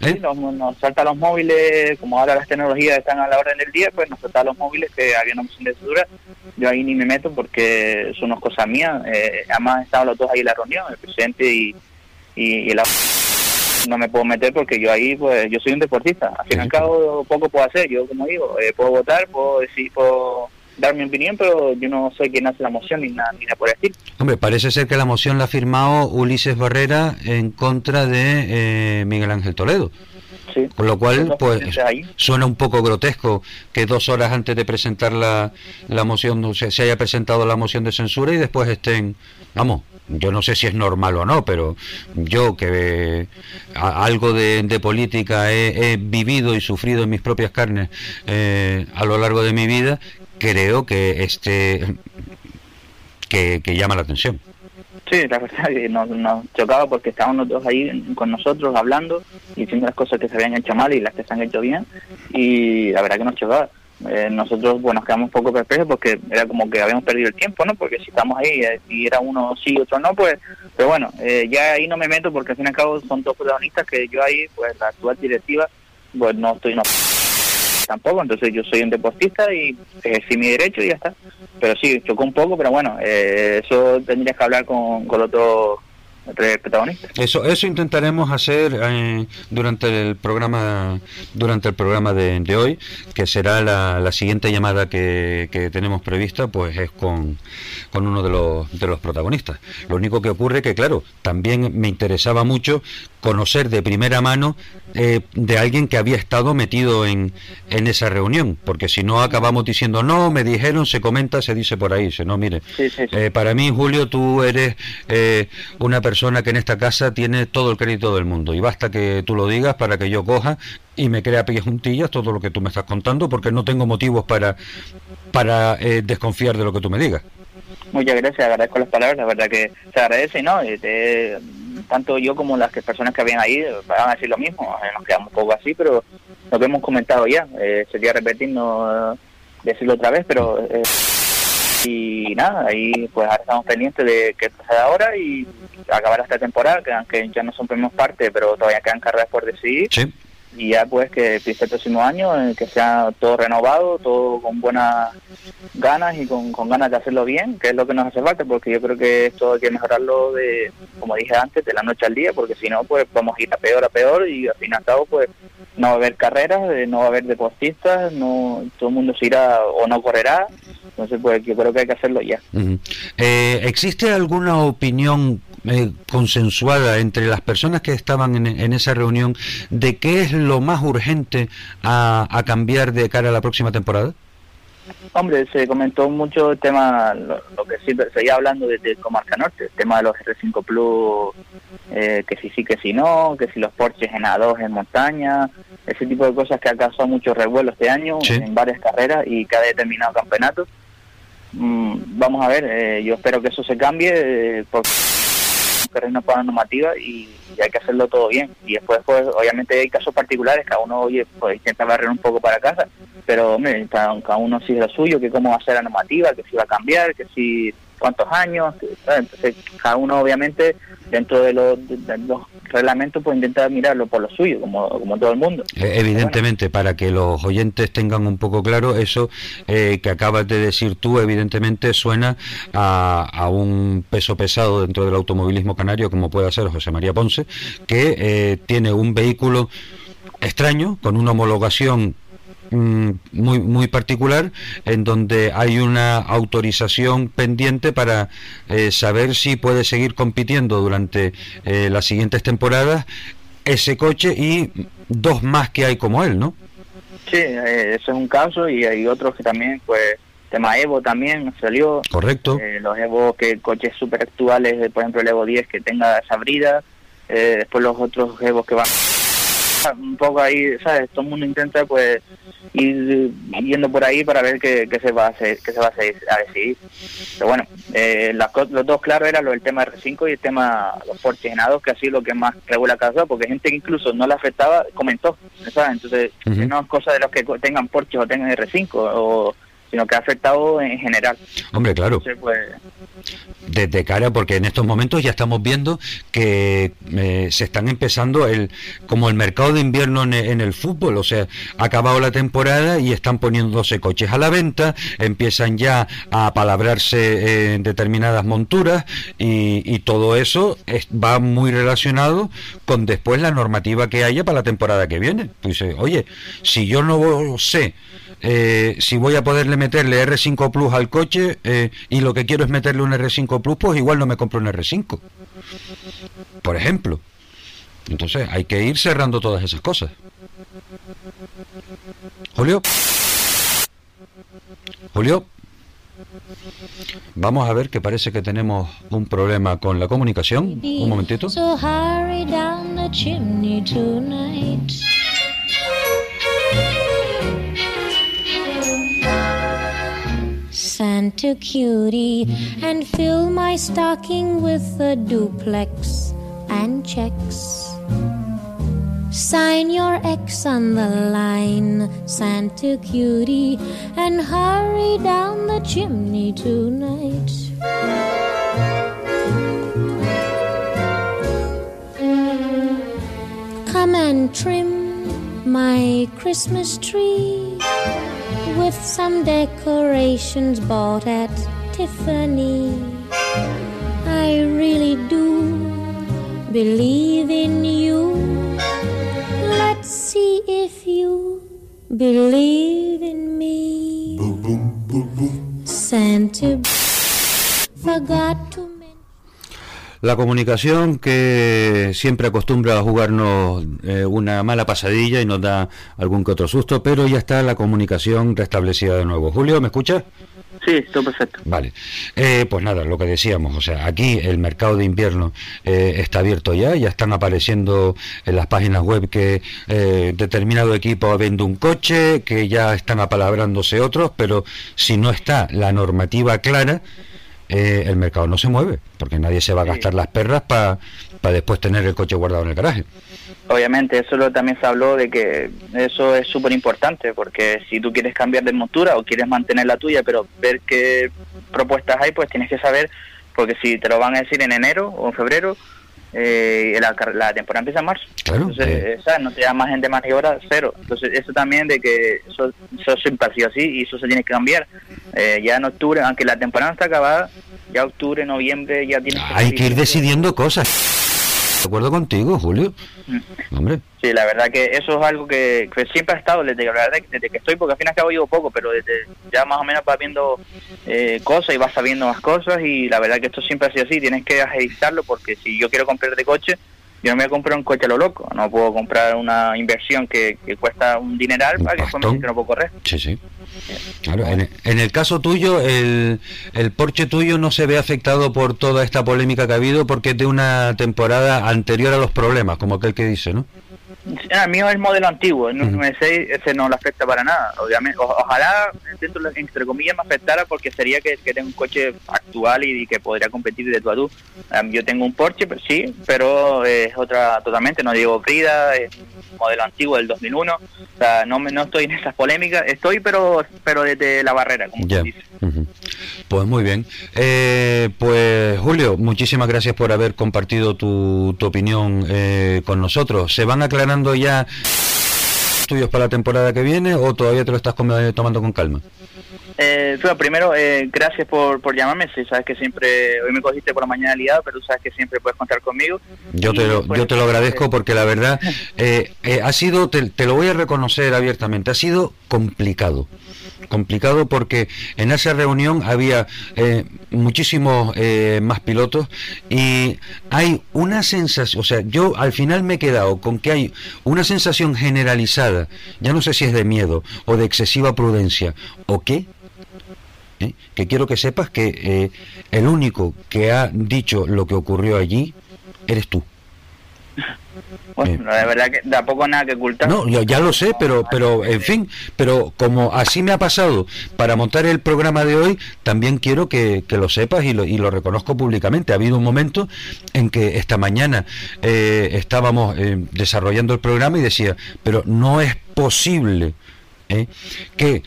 ¿Eh? nos, nos salta los móviles, como ahora las tecnologías están a la orden del día, pues nos salta los móviles que había una moción de censura. Yo ahí ni me meto porque son unas cosas mías. Eh, además estaban los dos ahí en la reunión, el presidente y, y, el no me puedo meter porque yo ahí, pues yo soy un deportista. Al fin y al cabo, poco puedo hacer. Yo, como digo, eh, puedo votar, puedo decir, puedo dar mi opinión, pero yo no soy quien hace la moción ni nada, ni nada por decir. Hombre, parece ser que la moción la ha firmado Ulises Barrera en contra de eh, Miguel Ángel Toledo. Sí. Con lo cual, pues, suena un poco grotesco que dos horas antes de presentar la, la moción, se, se haya presentado la moción de censura y después estén, vamos, yo no sé si es normal o no, pero yo que algo de, política he, vivido y sufrido en mis propias carnes eh, a lo largo de mi vida, creo que este que, llama la atención. Sí, la verdad que nos, chocaba porque estábamos los dos ahí con nosotros hablando diciendo las cosas que se habían hecho mal y las que se han hecho bien y la verdad que nos chocaba. Eh, nosotros bueno, nos quedamos un poco perplejos porque era como que habíamos perdido el tiempo, ¿no? Porque si estamos ahí eh, y era uno sí, otro no, pues, pero bueno, eh, ya ahí no me meto porque al fin y al cabo son dos protagonistas que yo ahí, pues la actual directiva, pues no estoy, no tampoco, entonces yo soy un deportista y ejercí mi derecho y ya está. Pero sí, chocó un poco, pero bueno, eso tendrías que hablar con, con los otros eso, eso intentaremos hacer eh, durante el programa, durante el programa de, hoy, que será la, siguiente llamada que, tenemos prevista, pues es con, con uno de los, de los protagonistas. Lo único que ocurre que, claro, también me interesaba mucho conocer de primera mano eh, de alguien que había estado metido en, en esa reunión, porque si no acabamos diciendo, no, me dijeron, se comenta, se dice por ahí, se no, mire, eh, para mí, Julio, tú eres una persona que en esta casa tiene todo el crédito del mundo. Y basta que tú lo digas para que yo coja y me crea pies juntillas todo lo que tú me estás contando porque no tengo motivos para, para eh, desconfiar de lo que tú me digas. Muchas gracias, agradezco las palabras, la verdad que se agradece, ¿no? Eh, tanto yo como las que personas que habían ahí van a decir lo mismo, eh, nos quedamos un poco así, pero lo que hemos comentado ya, eh, sería repetirnos, decirlo otra vez, pero... y nada, ahí pues ahora estamos pendientes de qué pasa ahora y acabar esta temporada, que aunque ya no son parte, pero todavía quedan carreras por decidir. Sí y ya pues que empiece el próximo año, eh, que sea todo renovado, todo con buenas ganas y con, ganas de hacerlo bien, que es lo que nos hace falta, porque yo creo que esto hay que mejorarlo de, como dije antes, de la noche al día, porque si no, pues vamos a ir a peor a peor y al fin y al cabo, pues no va a haber carreras, eh, no va a haber deportistas, no todo el mundo se irá o no correrá, entonces pues yo creo que hay que hacerlo ya. Eh, ¿Existe alguna opinión consensuada entre las personas que estaban en, en esa reunión de qué es lo más urgente a, cambiar de cara a la próxima temporada? Hombre, se comentó mucho el tema, lo, que sí, seguía hablando de, Comarca Norte, el tema de los R5 Plus, eh, que si sí, que si no, que si los Porsches en A2 en montaña, ese tipo de cosas que ha causado mucho revuelo este año en varias carreras y cada determinado campeonato. Mm, vamos a ver, eh, yo espero que eso se cambie, eh, porque terreno para normativa y, hay que hacerlo todo bien. Y después, pues, obviamente hay casos particulares, cada uno, oye, pues intenta barrer un poco para casa, pero, hombre, cada uno sigue lo suyo, que cómo va a ser la normativa, que si va a cambiar, que si cuántos años, entonces cada uno obviamente dentro de los, reglamentos pues intenta mirarlo por lo suyo, como, todo el mundo. Eh, evidentemente, para que los oyentes tengan un poco claro, eso eh, que acabas de decir tú, evidentemente suena a, a, un peso pesado dentro del automovilismo canario, como puede ser José María Ponce, que eh, tiene un vehículo extraño, con una homologación muy, muy particular en donde hay una autorización pendiente para eh, saber si puede seguir compitiendo durante eh, las siguientes temporadas ese coche y dos más que hay como él, ¿no? Sí, eh, eso es un caso y hay otros que también, pues, tema Evo también salió. Correcto. los Evo, que coches super actuales, por ejemplo el Evo 10 que tenga esa brida, después los otros Evo que van un poco ahí, ¿sabes? Todo el mundo intenta pues ir yendo por ahí para ver qué, se va a hacer, qué se va a, hacer, a decidir. Pero bueno, eh, los dos claros eran lo del tema R5 y el tema los porches que así lo que más regula casa, porque gente que incluso no le afectaba comentó, ¿sabes? Entonces, no es cosa de los que tengan porches o tengan R5 o sino que ha afectado en general. Hombre, claro. Pues, Desde cara, porque en estos momentos ya estamos viendo que eh, se están empezando el como el mercado de invierno en, el fútbol, o sea, ha acabado la temporada y están poniéndose coches a la venta, empiezan ya a palabrarse en determinadas monturas y, todo eso va muy relacionado con después la normativa que haya para la temporada que viene. Pues, oye, si yo no sé eh, si voy a poderle meterle R5 Plus al coche eh, y lo que quiero es meterle un R5 Plus, pues igual no me compro un R5. Por ejemplo. Entonces hay que ir cerrando todas esas cosas. Julio. Julio. Vamos a ver que parece que tenemos un problema con la comunicación. Un momentito. Santa cutie and fill my stocking with a duplex and checks. Sign your X on the line, Santa cutie, and hurry down the chimney tonight. Come and trim my Christmas tree with some decorations bought at Tiffany. I really do believe in you. Let's see if you believe in me. Santa forgot to La comunicación que siempre acostumbra a jugarnos eh, una mala pasadilla y nos da algún que otro susto, pero ya está la comunicación restablecida de nuevo. Julio, ¿me escucha? Sí, todo perfecto. Vale. Eh, pues nada, lo que decíamos, o sea, aquí el mercado de invierno eh, está abierto ya, ya están apareciendo en las páginas web que eh, determinado equipo vende un coche, que ya están apalabrándose otros, pero si no está la normativa clara, el mercado no se mueve, porque nadie se va a gastar las perras para después tener el coche guardado en el garaje. Obviamente eso lo, también se habló de que eso es súper importante porque si tú quieres cambiar de montura o quieres mantener la tuya pero ver qué propuestas hay pues tienes que saber porque si te lo van a decir en enero o en febrero eh, la, la, temporada empieza en marzo. Entonces eh. no te da margen de maniobra cero. Entonces eso también de que eso, eso siempre ha sido así y eso se tiene que cambiar. Eh, ya en octubre aunque la temporada no está acabada ya octubre noviembre ya tienes hay que ir decidiendo cosas de acuerdo contigo, Julio. Hombre. Sí, la verdad que eso es algo que, siempre ha estado desde, desde que estoy, porque al fin y al cabo llevo poco, pero desde ya más o menos vas viendo eh, cosas y vas sabiendo más cosas y la verdad que esto siempre ha sido así, tienes que agilizarlo porque si yo quiero comprar de coche, yo no me voy a comprar un coche a lo loco, no puedo comprar una inversión que, cuesta un dineral para que después me que no puedo correr. Sí, sí. Claro, en, el caso tuyo, el, el Porsche tuyo no se ve afectado por toda esta polémica que ha habido porque es de una temporada anterior a los problemas, como aquel que dice, ¿no? Ah, el mío es el modelo antiguo, el 996 ese no le afecta para nada. Obviamente, ojalá, entre comillas, me afectara porque sería que, que tengo un coche actual y, que podría competir de tú a tú. yo tengo un Porsche, pero sí, pero es otra totalmente, no digo Brida, es modelo antiguo del 2001. O sea, no, no estoy en esas polémicas, estoy pero pero desde la barrera, como se dice. Pues muy bien. Eh, pues Julio, muchísimas gracias por haber compartido tu, tu opinión eh, con nosotros. ¿Se van aclarando ya estudios para la temporada que viene o todavía te lo estás tomando con calma? Eh, primero, eh, gracias por, por llamarme. Sí, sabes que siempre, hoy me cogiste por la mañana liado, pero tú sabes que siempre puedes contar conmigo. Yo te lo, yo te lo agradezco porque la verdad eh, eh, ha sido, te, te, lo voy a reconocer abiertamente, ha sido complicado. Complicado porque en esa reunión había eh, muchísimos más pilotos y hay una sensación, o sea, yo al final me he quedado con que hay una sensación generalizada, ya no sé si es de miedo o de excesiva prudencia o qué, ¿eh? que quiero que sepas que eh, el único que ha dicho lo que ocurrió allí eres tú. Bueno, eh. de verdad que tampoco nada que ocultar. No, ya lo sé, pero, pero en fin, pero como así me ha pasado para montar el programa de hoy, también quiero que, lo sepas y lo, y lo, reconozco públicamente. Ha habido un momento en que esta mañana estábamos desarrollando el programa y decía, pero no es posible que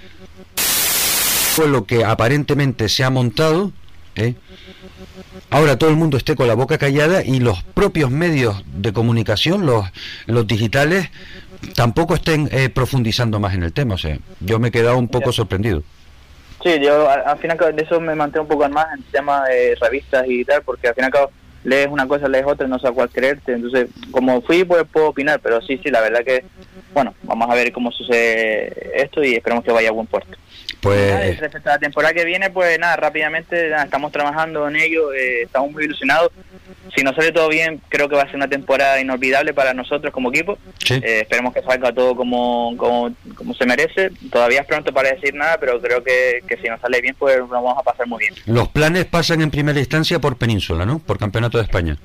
fue lo que aparentemente se ha montado, ¿eh? ahora todo el mundo esté con la boca callada y los propios medios de comunicación, los, los digitales, tampoco estén eh, profundizando más en el tema. O sea, yo me he quedado un poco sorprendido. Sí, yo al, final de eso me mantengo un poco más en el tema de revistas y tal, porque al final lees una cosa, lees otra, no sé a cuál creerte. Entonces, como fui, pues puedo opinar, pero sí, sí, la verdad que, bueno, vamos a ver cómo sucede esto y esperemos que vaya a buen puerto. Pues... respecto a la temporada que viene, pues nada, rápidamente estamos trabajando en ello, eh, estamos muy ilusionados. Si nos sale todo bien, creo que va a ser una temporada inolvidable para nosotros como equipo. Eh, esperemos que salga todo como, como, como, se merece. Todavía es pronto para decir nada, pero creo que, que si nos sale bien, pues nos vamos a pasar muy bien. Los planes pasan en primera instancia por Península, ¿no? Por Campeonato de España.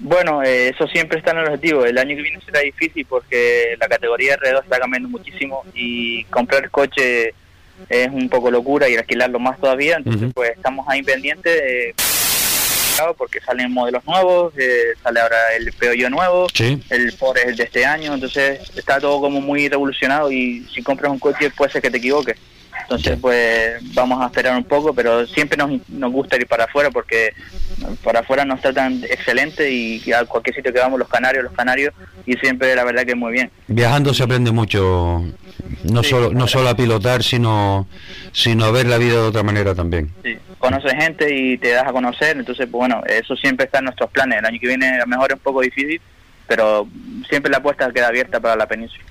Bueno, eh, eso siempre está en el objetivo. El año que viene será difícil porque la categoría R2 está cambiando muchísimo y comprar coche es un poco locura y alquilarlo más todavía, entonces pues estamos ahí pendientes de porque salen modelos nuevos, eh, sale ahora el Peugeot nuevo, el Ford es de este año, entonces está todo como muy revolucionado y si compras un coche puede ser que te equivoques. Entonces, pues vamos a esperar un poco, pero siempre nos, nos gusta ir para afuera porque para afuera nos tratan excelente y a cualquier sitio que vamos, los canarios, los canarios, y siempre la verdad que muy bien. Viajando se aprende mucho, no solo no solo a pilotar, sino, sino a ver la vida de otra manera también. Sí, conoces gente y te das a conocer, entonces, pues bueno, eso siempre está en nuestros planes. El año que viene a lo mejor es un poco difícil, pero siempre la apuesta queda abierta para la península.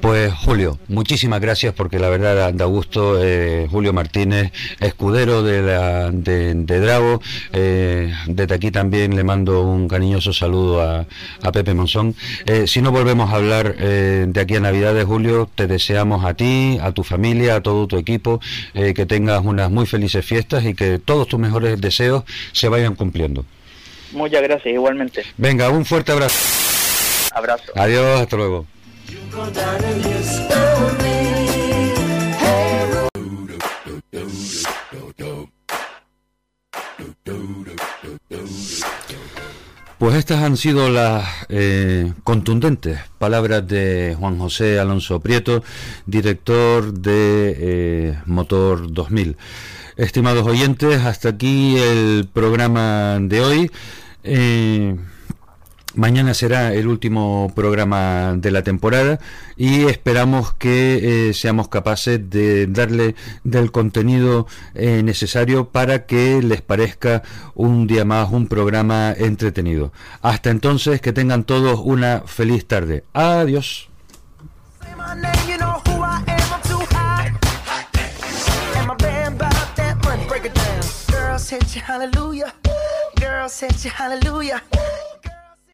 Pues Julio, muchísimas gracias porque la verdad da gusto. Eh, Julio Martínez, escudero de, la, de, Drago. Eh, desde aquí también le mando un cariñoso saludo a, a Pepe Monzón. Eh, si no volvemos a hablar de aquí a Navidades, Julio, te deseamos a ti, a tu familia, a todo tu equipo, que tengas unas muy felices fiestas y que todos tus mejores deseos se vayan cumpliendo. Muchas gracias, igualmente. Venga, un fuerte abrazo. Abrazo. Adiós, hasta luego. Pues estas han sido las eh, contundentes palabras de Juan José Alonso Prieto, director de eh, Motor 2000. Estimados oyentes, hasta aquí el programa de hoy. Eh, Mañana será el último programa de la temporada y esperamos que eh, seamos capaces de darle del contenido eh, necesario para que les parezca un día más un programa entretenido. Hasta entonces, que tengan todos una feliz tarde. Adiós.